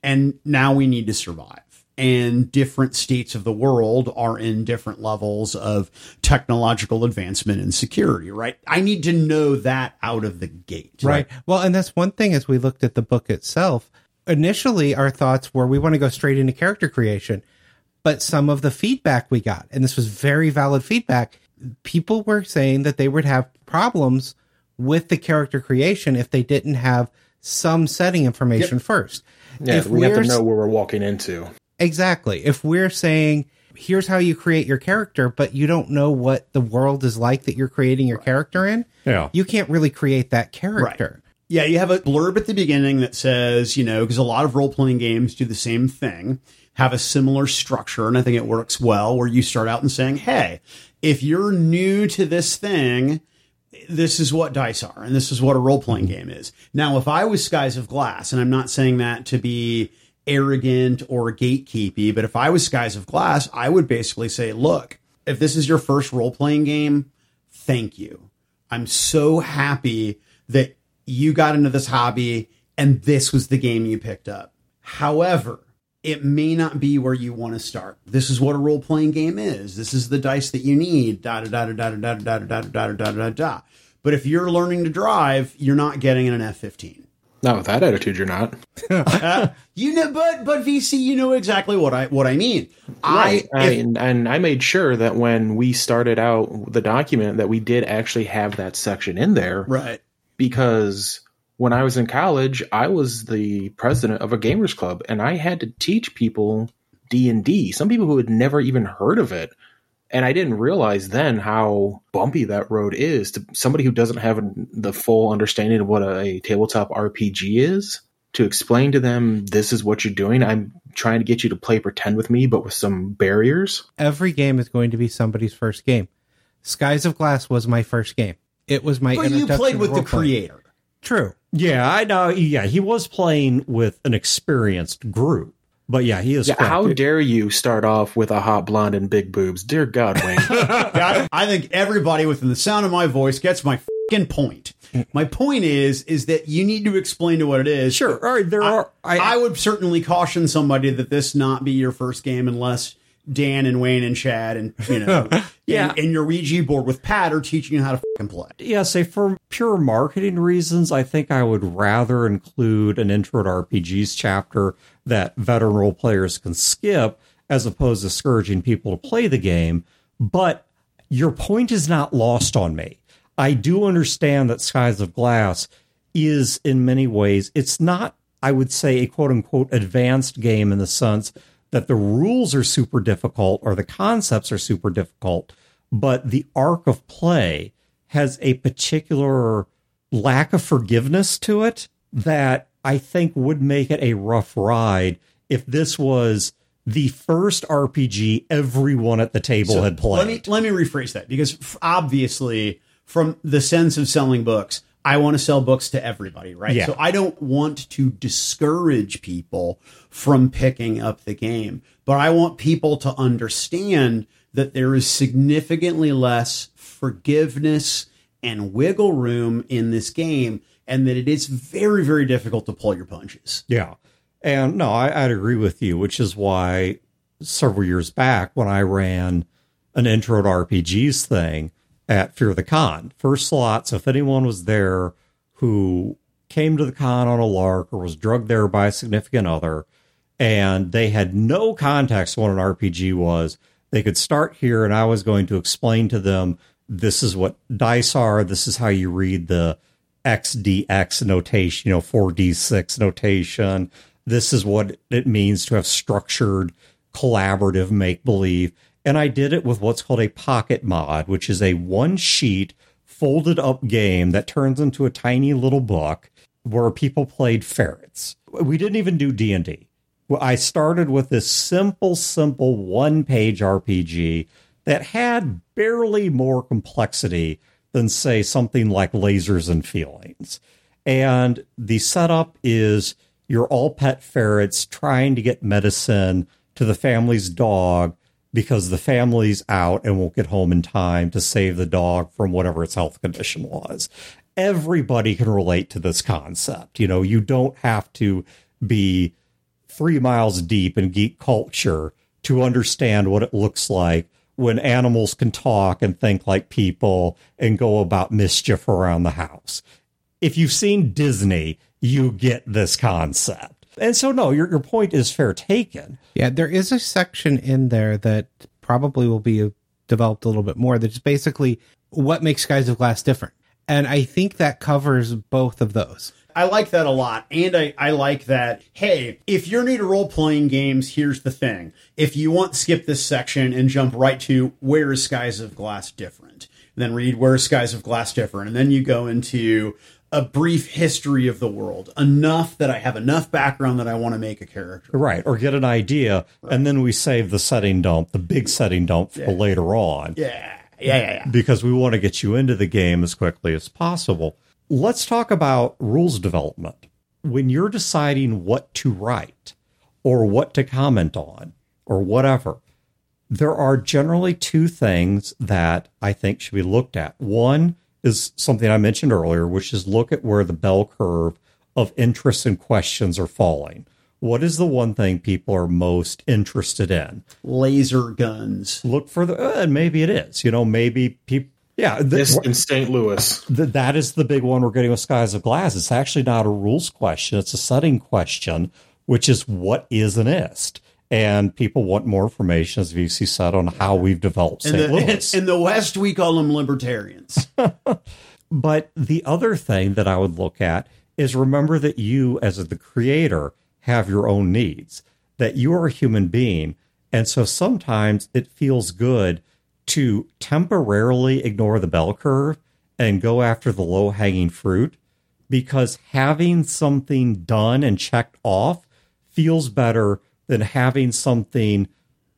S3: And now we need to survive. And different states of the world are in different levels of technological advancement and security, right? I need to know that out of the gate.
S2: Right. Well, and that's one thing as we looked at the book itself. Initially, our thoughts were we want to go straight into character creation. But some of the feedback we got, and this was very valid feedback, people were saying that they would have problems with the character creation if they didn't have some setting information first.
S4: Yeah,
S2: If
S4: we have to know where we're walking into.
S2: Exactly. If we're saying, here's how you create your character, but you don't know what the world is like that you're creating your character in,
S1: Yeah.
S2: you can't really create that character.
S3: Yeah, you have a blurb at the beginning that says, you know, because a lot of role playing games do the same thing, have a similar structure, and I think it works well where you start out and saying, hey, if you're new to this thing, this is what dice are, and this is what a role playing mm-hmm. game is. Now, if I was Skies of Glass, and I'm not saying that to be arrogant or gatekeepy, but if I was Skies of Glass, I would basically say, look, if this is your first role playing game, thank you. I'm so happy that you got into this hobby and this was the game you picked up. However, it may not be where you want to start. This is what a role playing game is. This is the dice that you need. Da da da da da da da da da da da da da da. But if you're learning to drive, you're not getting an F15.
S4: Not with that attitude, you're not.
S3: You know, but but Vece, you know exactly what I what I mean.
S4: Right.
S3: I, if-
S4: and, and I made sure that when we started out the document that we did actually have that section in there
S3: right.
S4: because when I was in college, I was the president of a gamers club and I had to teach people D&D, some people who had never even heard of it. And I didn't realize then how bumpy that road is to somebody who doesn't have the full understanding of what a, a tabletop RPG is. To explain to them, this is what you're doing. I'm trying to get you to play pretend with me, but with some barriers.
S2: Every game is going to be somebody's first game. Skies of Glass was my first game. It was my
S3: But you played with the
S2: role-playing.
S3: creator.
S2: True.
S1: Yeah, I know. Yeah, he was playing with an experienced group. But yeah, he is.
S4: Yeah, how dare you start off with a hot blonde and big boobs? Dear God, Wayne. [LAUGHS]
S3: I, I think everybody within the sound of my voice gets my fucking point. My point is, is that you need to explain to what it is.
S1: Sure. All right. There are.
S3: I, would certainly caution somebody that this not be your first game unless Dan and Wayne and Chad and you know, [LAUGHS]
S1: Yeah.
S3: and, and your Ouija board with Pat are teaching you how to fucking play.
S1: yeah, say for pure marketing reasons, I think I would rather include an intro to RPGs chapter that veteran role players can skip as opposed to discouraging people to play the game. But your point is not lost on me. I do understand that Skies of Glass is in many ways, it's not, I would say, a quote unquote advanced game in the sense that the rules are super difficult or the concepts are super difficult, but the arc of play has a particular lack of forgiveness to it that I think would make it a rough ride if this was the first RPG everyone at the table had played.
S3: Let me let me rephrase that because obviously, from the sense of selling books, I want to sell books to everybody, right?
S1: Yeah.
S3: So I don't want to discourage people from picking up the game, but I want people to understand that there is significantly less forgiveness and wiggle room in this game, and that it is very very difficult to pull your punches.
S1: Yeah. And no, I, I'd agree with you, which is why several years back when I ran an intro to RPGs thing at Fear of the Con, first slot. So if anyone was there who came to the con on a lark or was drugged there by a significant other and they had no context what an RPG was, they could start here and I was going to explain to them this is what dice are, this is how you read the XDX notation, you know, 4D6 notation. This is what it means to have structured collaborative make believe. And I did it with what's called a pocket mod, which is a one sheet folded up game that turns into a tiny little book where people played ferrets. We didn't even do D&D. I started with this simple, simple one page RPG that had barely more complexity than, say, something like lasers and feelings. And the setup is you're all pet ferrets trying to get medicine to the family's dog because the family's out and won't get home in time to save the dog from whatever its health condition was. Everybody can relate to this concept. You know, you don't have to be three miles deep in geek culture to understand what it looks like when animals can talk and think like people and go about mischief around the house. If you've seen Disney, you get this concept. And so, no, your, your point is fair taken.
S2: Yeah, there is a section in there that probably will be developed a little bit more that's basically what makes Skies of Glass different. And I think that covers both of those.
S3: I like that a lot. And I, I like that, hey, if you're new to role playing games, here's the thing. If you want, skip this section and jump right to where is Skies of Glass different? Then read where is Skies of Glass different? And then you go into a brief history of the world, enough that I have enough background that I want to make a character.
S1: Right. Or get an idea. And then we save the setting dump, the big setting dump for later on.
S3: Yeah. Yeah, yeah, yeah.
S1: because we want to get you into the game as quickly as possible. Let's talk about rules development. When you're deciding what to write or what to comment on or whatever, there are generally two things that I think should be looked at. One is something I mentioned earlier, which is look at where the bell curve of interests and questions are falling. What is the one thing people are most interested in?
S3: Laser guns.
S1: look for the uh, and maybe it is you know maybe people Yeah, th-
S4: This in St. Louis.
S1: th- that is the big one we're getting with Skies of Glass. It's actually not a rules question; it's a setting question, which is what is an ist. And people want more information, as Vece said, on how we've developed
S3: In the,
S1: Louis. [LAUGHS]
S3: in the West, we call them libertarians. [LAUGHS]
S1: But the other thing that I would look at is remember that you, as the creator, have your own needs, that you are a human being. And so sometimes it feels good to temporarily ignore the bell curve and go after the low hanging fruit because having something done and checked off feels better than having something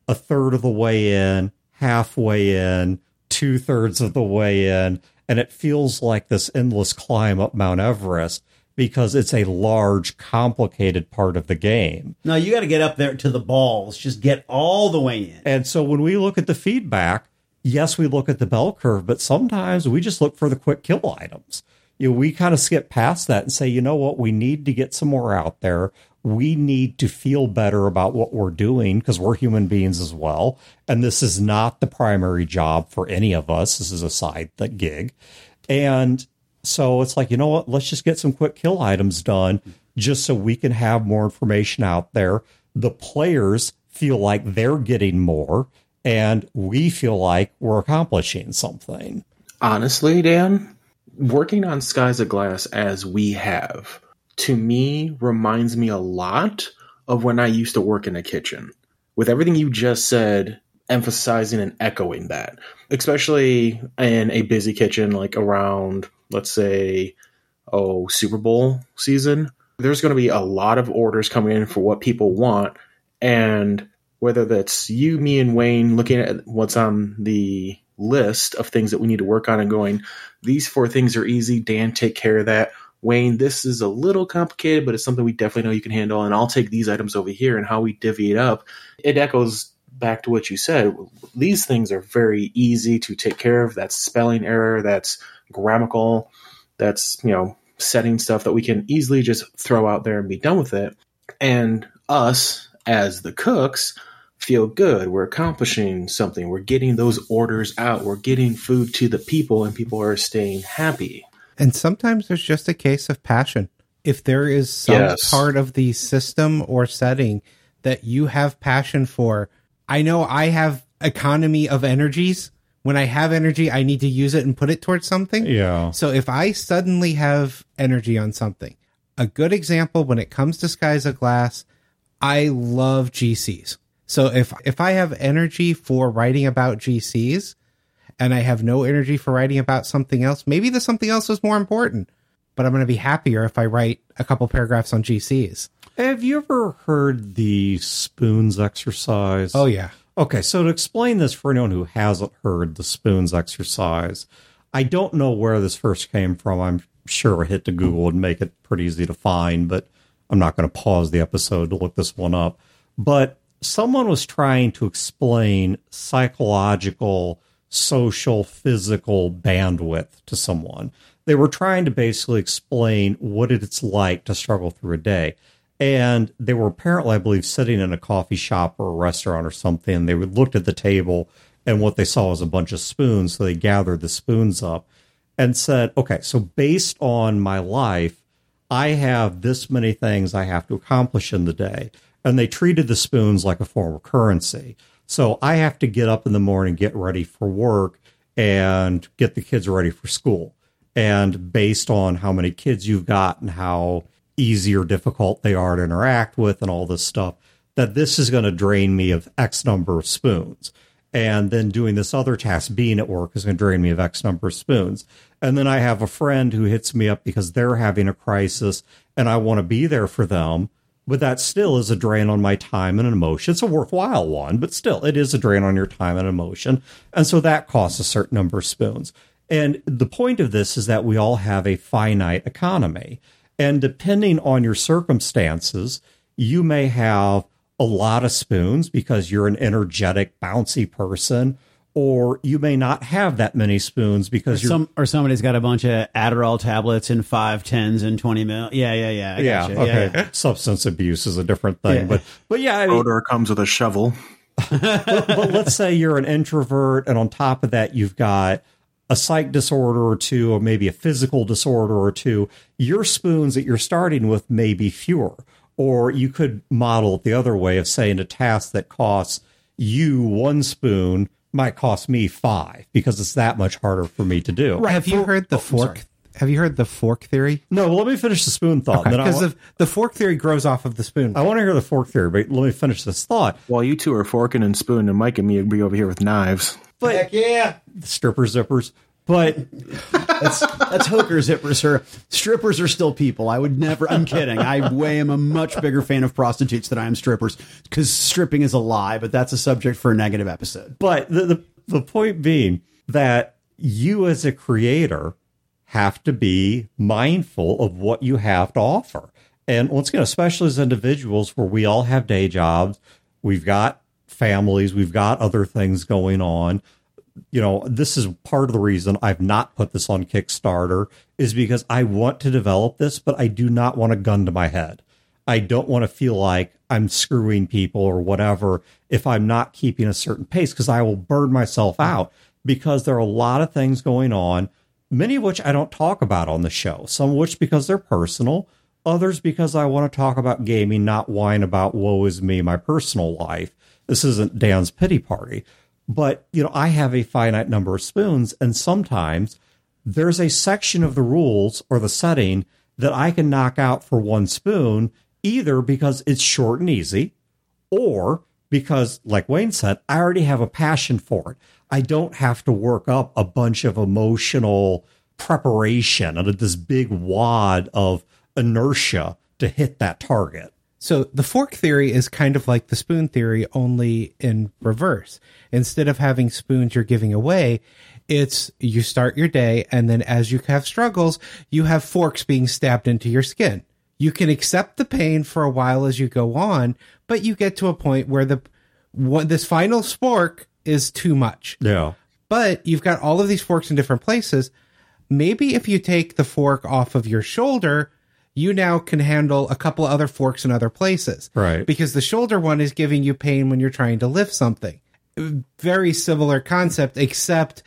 S1: a third of the way in, halfway in, two thirds of the way in, and it feels like this endless climb up Mount Everest because it's a large, complicated part of the game.
S3: no, you got to get up there to the balls. Just get all the way in.
S1: And so when we look at the feedback, yes, we look at the bell curve, but sometimes we just look for the quick kill items. You know, we kind of skip past that and say, you know what, we need to get some more out there. We need to feel better about what we're doing because we're human beings as well. And this is not the primary job for any of us. This is a side gig. And so it's like, you know what, let's just get some quick kill items done just so we can have more information out there. The players feel like they're getting more and we feel like we're accomplishing something.
S4: Honestly, Dan, working on Skies of Glass as we have, to me, reminds me a lot of when I used to work in a kitchen. With everything you just said, emphasizing and echoing that, especially in a busy kitchen like around, let's say, oh, Super Bowl season, there's going to be a lot of orders coming in for what people want. And whether that's you, me, and Wayne looking at what's on the list of things that we need to work on and going, these four things are easy. Dan, take care of that. Wayne, this is a little complicated, but it's something we definitely know you can handle. And I'll take these items over here and how we divvy it up. It echoes back to what you said. These things are very easy to take care of. That's spelling error, that's grammatical, that's, you know, setting stuff that we can easily just throw out there and be done with it. And us, as the cooks, feel good. We're accomplishing something. We're getting those orders out. We're getting food to the people, and people are staying happy.
S2: And sometimes there's just a case of passion. If there is some
S4: Yes.
S2: part of the system or setting that you have passion for, I know I have economy of energies. When I have energy, I need to use it and put it towards something.
S1: Yeah.
S2: So if I suddenly have energy on something, a good example when it comes to Skies of Glass, I love GCs. So if if I have energy for writing about GCs and I have no energy for writing about something else, maybe the something else is more important. But I'm going to be happier if I write a couple paragraphs on GCs.
S1: Have you ever heard the spoons exercise?
S2: Oh yeah.
S1: Okay, so to explain this for anyone who hasn't heard the spoons exercise, I don't know where this first came from. I'm sure I hit to Google and make it pretty easy to find, but I'm not going to pause the episode to look this one up. But someone was trying to explain psychological, social, physical bandwidth to someone. They were trying to basically explain what it's like to struggle through a day. And they were apparently, I believe, sitting in a coffee shop or a restaurant or something. They looked at the table and what they saw was a bunch of spoons. So they gathered the spoons up and said, okay, so based on my life, I have this many things I have to accomplish in the day. And they treated the spoons like a form of currency. So I have to get up in the morning, get ready for work, and get the kids ready for school. And based on how many kids you've got and how easy or difficult they are to interact with and all this stuff, that this is going to drain me of X number of spoons. And then doing this other task, being at work, is going to drain me of X number of spoons. And then I have a friend who hits me up because they're having a crisis and I want to be there for them. But that still is a drain on my time and emotion. It's a worthwhile one, but still, it is a drain on your time and emotion. And so that costs a certain number of spoons. And the point of this is that we all have a finite economy. And depending on your circumstances, you may have a lot of spoons because you're an energetic, bouncy person, or you may not have that many spoons because you're
S3: Some or somebody's got a bunch of Adderall tablets and five tens and twenty mil. Yeah, yeah, yeah. I
S1: yeah,
S3: gotcha.
S1: okay.
S3: yeah.
S1: Substance abuse is a different thing,
S3: Yeah.
S1: but but yeah, I mean,
S4: Odor comes with a shovel.
S1: but let's say you're an introvert and on top of that you've got a psych disorder or two, or maybe a physical disorder or two, your spoons that you're starting with may be fewer. Or you could model it the other way of saying a task that costs you one spoon might cost me five because it's that much harder for me to do. Right.
S2: Have you heard the
S3: oh,
S2: fork? Have you heard the fork theory?
S1: No, well, let me finish the spoon thought. then I,
S2: Because
S1: wa-
S2: the, the fork theory grows off of the spoon.
S1: I want to hear the fork theory, but let me finish this thought.
S4: While you two are forking and spooning, and Mike and me will be over here with knives.
S1: But
S3: Heck yeah.
S1: stripper zippers. But
S3: That's that's hooker zippers, sir. Strippers are still people. I would never. I'm kidding. I way am a much bigger fan of prostitutes than I am strippers because stripping is a lie. But that's a subject for a negative episode.
S1: but the, the the point being that you as a creator have to be mindful of what you have to offer. And once again, especially as individuals where we all have day jobs, we've got families, we've got other things going on. You know, this is part of the reason I've not put this on Kickstarter is because I want to develop this, but I do not want a gun to my head. I don't want to feel like I'm screwing people or whatever if I'm not keeping a certain pace because I will burn myself out because there are a lot of things going on, many of which I don't talk about on the show, some of which because they're personal, others because I want to talk about gaming, not whine about woe is me, my personal life. This isn't Dan's pity party. But, you know, I have a finite number of spoons, and sometimes there's a section of the rules or the setting that I can knock out for one spoon, either because it's short and easy, or because, like Wayne said, I already have a passion for it. I don't have to work up a bunch of emotional preparation and this big wad of inertia to hit that target.
S2: So the fork theory is kind of like the spoon theory, only in reverse. Instead of having spoons you're giving away, it's you start your day and then as you have struggles, you have forks being stabbed into your skin. You can accept the pain for a while as you go on, but you get to a point where the what this final spork is too much.
S1: Yeah.
S2: But you've got all of these forks in different places. Maybe if you take the fork off of your shoulder, you now can handle a couple other forks in other places.
S1: Right.
S2: Because the shoulder one is giving you pain when you're trying to lift something. Very similar concept, except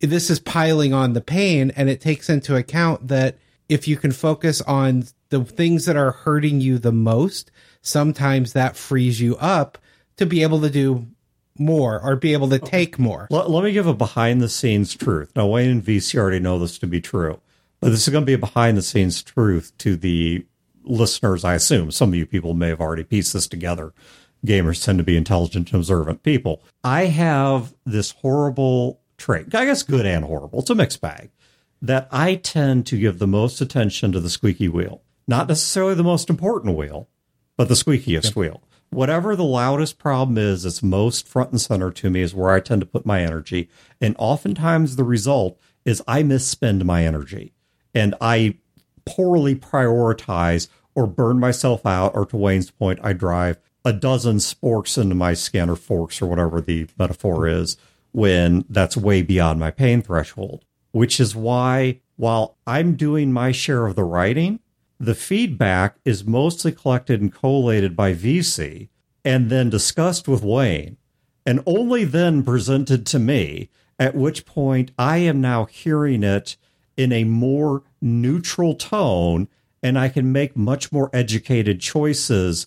S2: this is piling on the pain and it takes into account that if you can focus on the things that are hurting you the most, sometimes that frees you up to be able to do more or be able to take more.
S1: Let, let me give a behind the scenes truth. Now, Wayne and Vece already know this to be true, but this is going to be a behind the scenes truth to the listeners, I assume. Some of you people may have already pieced this together. Gamers tend to be intelligent and observant people. I have this horrible trait, I guess good and horrible. It's a mixed bag that I tend to give the most attention to the squeaky wheel. Not necessarily the most important wheel, but the squeakiest wheel. Whatever the loudest problem is, it's most front and center to me is where I tend to put my energy. And oftentimes the result is I misspend my energy and I poorly prioritize or burn myself out, or to Wayne's point, I drive a dozen sporks into my skin or forks or whatever the metaphor is when that's way beyond my pain threshold. Which is why, while I'm doing my share of the writing, the feedback is mostly collected and collated by Vece and then discussed with Wayne and only then presented to me, at which point I am now hearing it in a more neutral tone and I can make much more educated choices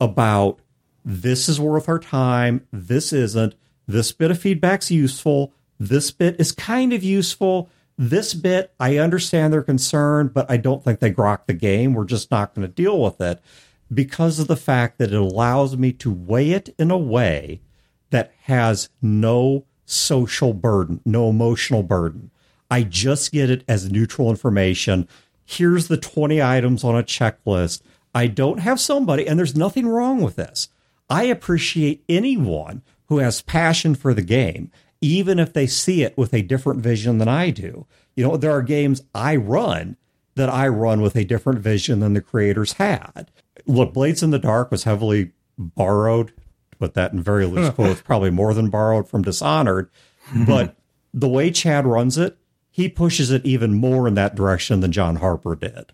S1: about this is worth our time, this isn't, this bit of feedback's useful, this bit is kind of useful. This bit, I understand their concern, but I don't think they grok the game. We're just not going to deal with it because of the fact that it allows me to weigh it in a way that has no social burden, no emotional burden. I just get it as neutral information. Here's the 20 items on a checklist. I don't have somebody, and there's nothing wrong with this. I appreciate anyone who has passion for the game, even if they see it with a different vision than I do. You know, there are games I run that I run with a different vision than the creators had. Look, Blades in the Dark was heavily borrowed, put that in very loose [LAUGHS] quotes, probably more than borrowed from Dishonored. but the way Chad runs it, he pushes it even more in that direction than John Harper did.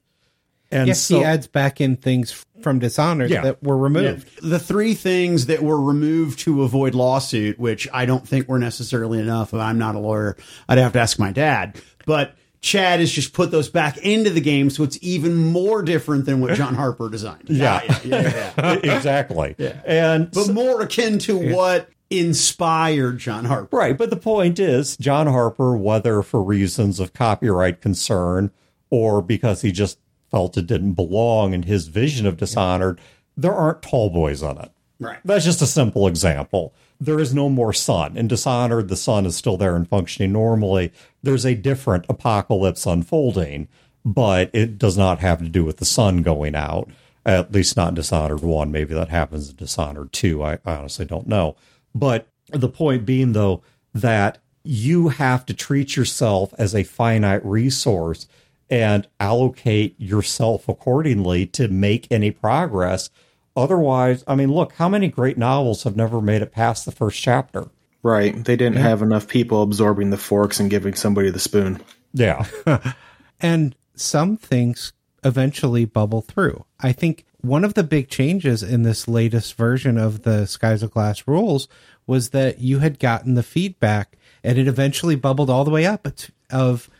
S1: And
S2: yes,
S1: so,
S2: he adds back in things from Dishonored
S1: Yeah.
S2: that were removed.
S3: The three things that were removed to avoid lawsuit, which I don't think were necessarily enough. I'm not a lawyer. I'd have to ask my dad. But Chad has just put those back into the game, so it's even more different than what John Harper designed. [LAUGHS]
S1: Yeah.
S3: yeah, yeah, yeah. [LAUGHS]
S1: exactly. And
S3: But more akin to what inspired John Harper.
S1: Right, but the point is, John Harper, whether for reasons of copyright concern or because he just felt it didn't belong in his vision of Dishonored, there aren't tall boys on it.
S3: Right.
S1: That's just a simple example. There is no more sun. In Dishonored, the sun is still there and functioning normally. There's a different apocalypse unfolding, but it does not have to do with the sun going out. At least not in Dishonored 1. Maybe that happens in Dishonored 2. I, I honestly don't know. But the point being, though, that you have to treat yourself as a finite resource and allocate yourself accordingly to make any progress. Otherwise, I mean, look, how many great novels have never made it past the first chapter?
S4: Right. They didn't have enough people absorbing the forks and giving somebody the spoon.
S1: Yeah. [LAUGHS]
S2: and some things eventually bubble through. I think one of the big changes in this latest version of the Skies of Glass rules was that you had gotten the feedback and it eventually bubbled all the way up of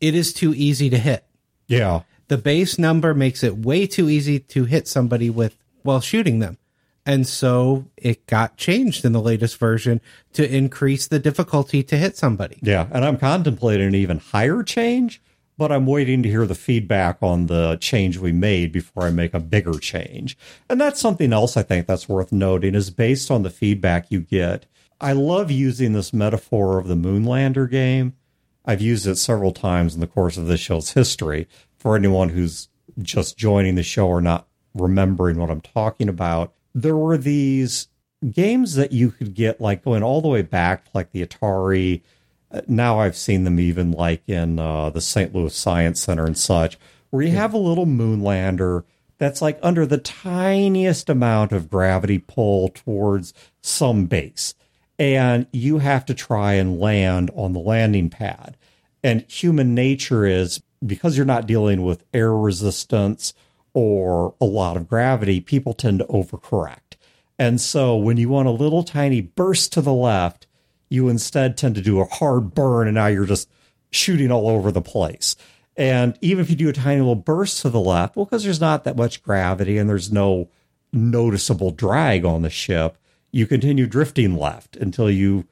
S2: it is too easy to hit.
S1: yeah.
S2: The base number makes it way too easy to hit somebody with while shooting them. And so it got changed in the latest version to increase the difficulty to hit somebody.
S1: Yeah. And I'm contemplating an even higher change, but I'm waiting to hear the feedback on the change we made before I make a bigger change. And that's something else I think that's worth noting is based on the feedback you get. I love using this metaphor of the Moonlander game. I've used it several times in the course of this show's history. For anyone who's just joining the show or not remembering what I'm talking about, there were these games that you could get like going all the way back like the Atari. Uh, Now I've seen them even like in uh, the St. Louis Science Center and such, where you have a little moonlander that's like under the tiniest amount of gravity pull towards some base. And you have to try and land on the landing pad. And human nature is because you're not dealing with air resistance or a lot of gravity, people tend to overcorrect. And so when you want a little tiny burst to the left, you instead tend to do a hard burn and now you're just shooting all over the place. And even if you do a tiny little burst to the left, well, because there's not that much gravity and there's no noticeable drag on the ship, you continue drifting left until you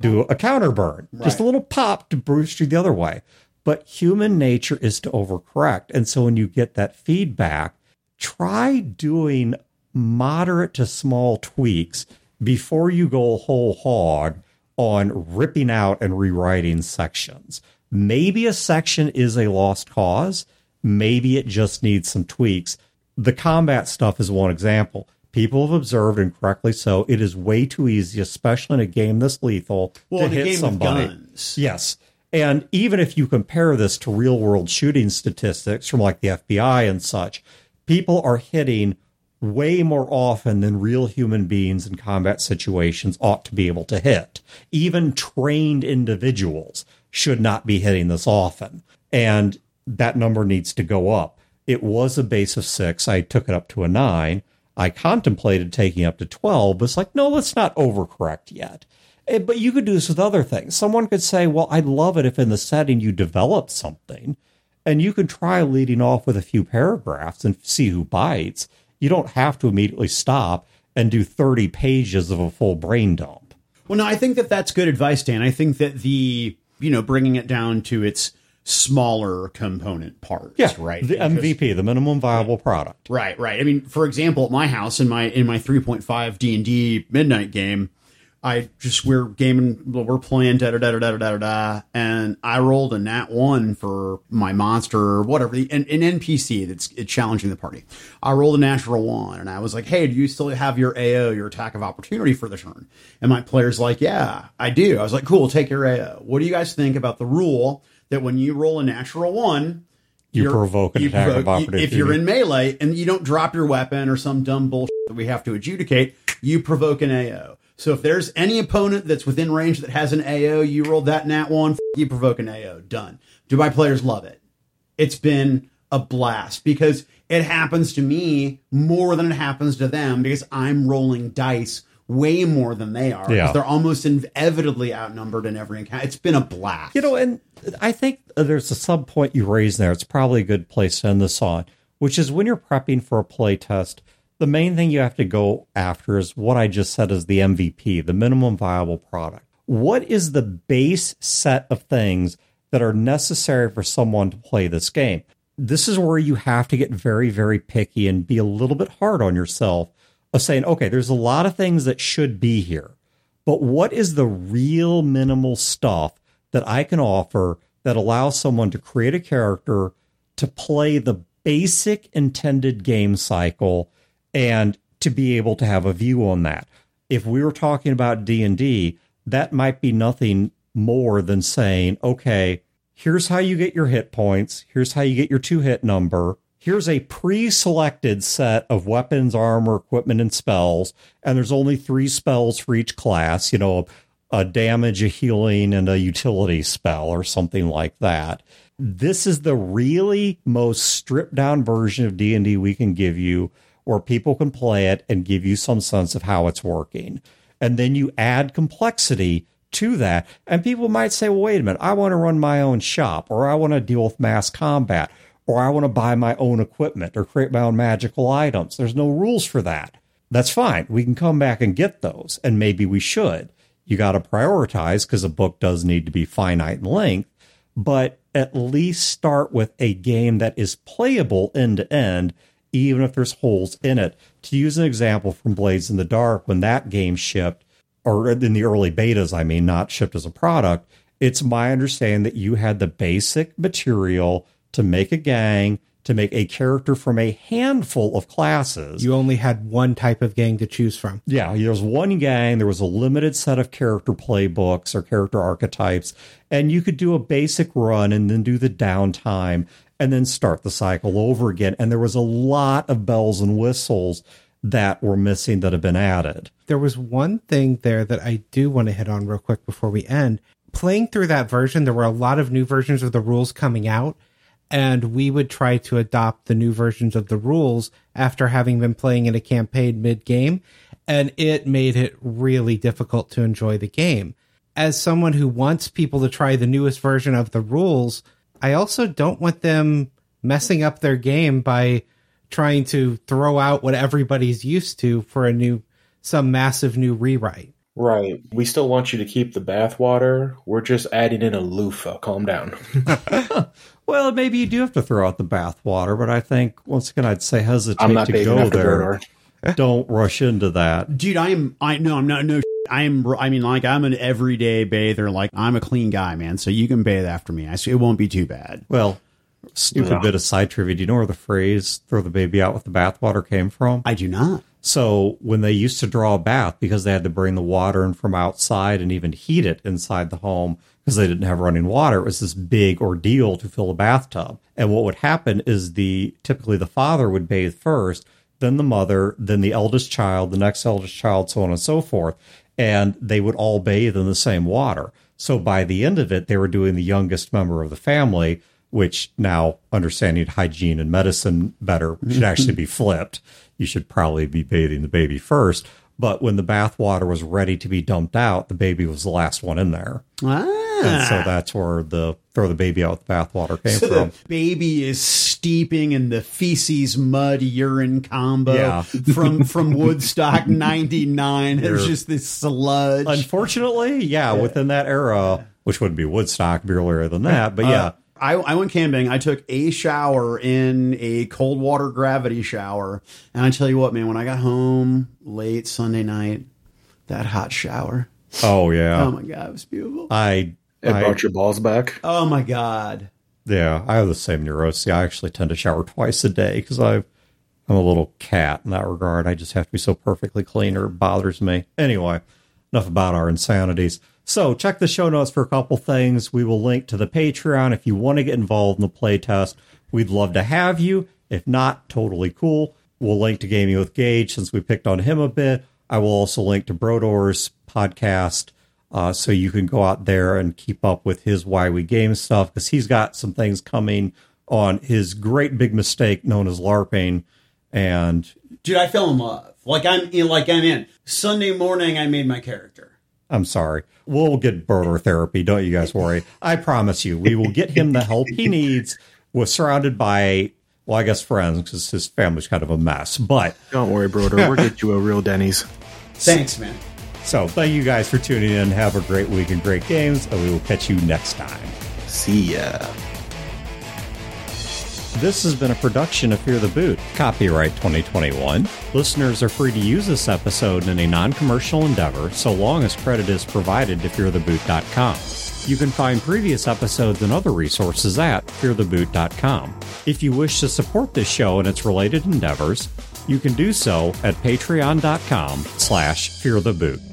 S1: do a counter burn, just a little pop to boost you the other way. But human nature is to overcorrect. And so when you get that feedback, try doing moderate to small tweaks before you go whole hog on ripping out and rewriting sections. Maybe a section is a lost cause. Maybe it just needs some tweaks. The combat stuff is one example. People have observed, and correctly so, it is way too easy, especially in a game this lethal,
S3: Well,
S1: to
S3: in a
S1: hit
S3: game
S1: somebody. Yes. And even if you compare this to real world shooting statistics from like the FBI and such, people are hitting way more often than real human beings in combat situations ought to be able to hit. Even trained individuals should not be hitting this often. And that number needs to go up. It was a base of six. I took it up to a nine. I contemplated taking up to 12, but it's like, no, let's not overcorrect yet. Eh, But you could do this with other things. Someone could say, well, I'd love it if in the setting you develop something and you can try leading off with a few paragraphs and see who bites. You don't have to immediately stop and do 30 pages of a full brain dump.
S3: Well, no, I think that that's good advice, Dan. I think that the, you know, bringing it down to its smaller component parts, yeah, right?
S1: The
S3: Because-
S1: MVP, the minimum viable product.
S3: Right, right. I mean, for example, at my house in my in my 3.5 D and D midnight game, I just we're gaming, we're playing da da da da da da da, and I rolled a nat one for my monster or whatever, an, an NPC that's challenging the party. I rolled a natural one, and I was like, "Hey, do you still have your AO, your attack of opportunity for the turn?" And my player's like, "Yeah, I do." I was like, "Cool, take your AO." What do you guys think about the rule that when you roll a natural one,
S1: you provoke an you attack provoke,
S3: of
S1: opportunity
S3: if you're in melee and you don't drop your weapon or some dumb bullshit that we have to adjudicate? You provoke an AO. So if there's any opponent that's within range that has an AO, you roll that nat one, you provoke an AO. Done. Dubai players love it. It's been a blast because it happens to me more than it happens to them because I'm rolling dice way more than they are.
S1: Yeah.
S3: They're almost inevitably outnumbered in every encounter. It's been a blast.
S1: You know, and I think uh, there's a sub point you raised there. It's probably a good place to end this on, which is when you're prepping for a play test, the main thing you have to go after is what I just said is the MVP, the minimum viable product. What is the base set of things that are necessary for someone to play this game? This is where you have to get very, very picky and be a little bit hard on yourself of saying, okay, there's a lot of things that should be here, but what is the real minimal stuff that I can offer that allows someone to create a character to play the basic intended game cycle and to be able to have a view on that. If we were talking about D&D, that might be nothing more than saying, okay, here's how you get your hit points, here's how you get your to hit number, here's a pre-selected set of weapons, armor, equipment, and spells, and there's only three spells for each class. You know, a damage, a healing, and a utility spell, or something like that. This is the really most stripped down version of D and D we can give you, where people can play it and give you some sense of how it's working. And then you add complexity to that. And people might say, well, wait a minute, I want to run my own shop, or I want to deal with mass combat, or I want to buy my own equipment or create my own magical items. There's no rules for that. That's fine. We can come back and get those, and maybe we should. You got to prioritize because a book does need to be finite in length, but at least start with a game that is playable end to end, even if there's holes in it. To use an example from Blades in the Dark, when that game shipped, or in the early betas, I mean, not shipped as a product, it's my understanding that you had the basic material to make a gang, to make a character from a handful of classes.
S2: You only had one type of gang to choose from.
S1: Yeah, there was one gang, there was a limited set of character playbooks or character archetypes, and you could do a basic run and then do the downtime and then start the cycle over again. And there was a lot of bells and whistles that were missing that have been added.
S2: There was one thing there that I do want to hit on real quick before we end. Playing through that version, there were a lot of new versions of the rules coming out, and we would try to adopt the new versions of the rules after having been playing in a campaign mid game, and it made it really difficult to enjoy the game. As someone who wants people to try the newest version of the rules, I also don't want them messing up their game by trying to throw out what everybody's used to for a new some massive new rewrite.
S4: Right. We still want you to keep the bathwater. We're just adding in a loofah. Calm down. [LAUGHS] [LAUGHS]
S1: Well, maybe you do have to throw out the bathwater, but I think once again, I'd say hesitate
S4: I'm not
S1: to
S4: bathing
S1: go
S4: after
S1: there.
S4: Bernard.
S1: Don't rush into that.
S3: dude i am i no i'm not no i am i mean like i'm an everyday bather like i'm a clean guy man so you can bathe after me i it won't be too bad
S1: Well, stupid
S4: Yeah.
S1: bit of side trivia. Do you know where the phrase "throw the baby out with the bathwater" came from?
S3: i do not
S1: So when they used to draw a bath, because they had to bring the water in from outside and even heat it inside the home because they didn't have running water, it was this big ordeal to fill a bathtub. And what would happen is the typically the father would bathe first, then the mother, then the eldest child, the next eldest child, so on and so forth. And they would all bathe in the same water. So by the end of it, they were doing the youngest member of the family, which now understanding hygiene and medicine better should actually be [LAUGHS] flipped. You should probably be bathing the baby first. But when the bath water was ready to be dumped out, the baby was the last one in there. And
S3: ah.
S1: so that's where the throw the baby out with the bathwater came [LAUGHS]
S3: So
S1: from.
S3: the baby is steeping in the feces mud urine combo
S1: Yeah. [LAUGHS]
S3: from from Woodstock [LAUGHS] '99. It was just this sludge.
S1: Unfortunately, yeah, within that era, which wouldn't be Woodstock, be earlier than that. But yeah,
S3: Uh, I, I went camping. I took a shower in a cold water gravity shower, and I tell you what, man, when I got home late Sunday night, that hot shower.
S1: oh yeah,
S3: Oh my god, it was beautiful.
S1: I,
S4: It
S1: I
S4: brought your balls back.
S3: Oh my god.
S1: Yeah, I have the same neurosis. I actually tend to shower [LAUGHS] twice a day because I'm a little cat in that regard. I just have to be so perfectly clean or it bothers me. Anyway, enough about our insanities. So check the show notes for a couple things. We will link to the Patreon if you want to get involved in the playtest. We'd love to have you. If not, totally cool. We'll link to Gaming with Gage since we picked on him a bit. I will also link to Brodeur's podcast uh, so you can go out there and keep up with his Why We Game stuff because he's got some things coming on his great big mistake known as LARPing. And
S3: Dude, I fell in love. Like I'm in. Like I'm in. Sunday morning, I made my character.
S1: I'm sorry. We'll get Brodeur therapy. Don't you guys worry. I promise you, we will get him the help he needs. We're surrounded by, well, I guess friends because his family's kind of a mess. But
S4: Don't worry, Brodeur. We'll get you a real Denny's.
S3: Thanks, man.
S1: So thank you guys for tuning in. Have a great week and great games, and we will catch you next time.
S4: See ya.
S1: This has been a production of Fear the Boot, copyright 2021. Listeners are free to use this episode in a non commercial endeavor so long as credit is provided to feartheboot.com. You can find previous episodes and other resources at feartheboot.com. If you wish to support this show and its related endeavors, you can do so at patreon.com slash feartheboot.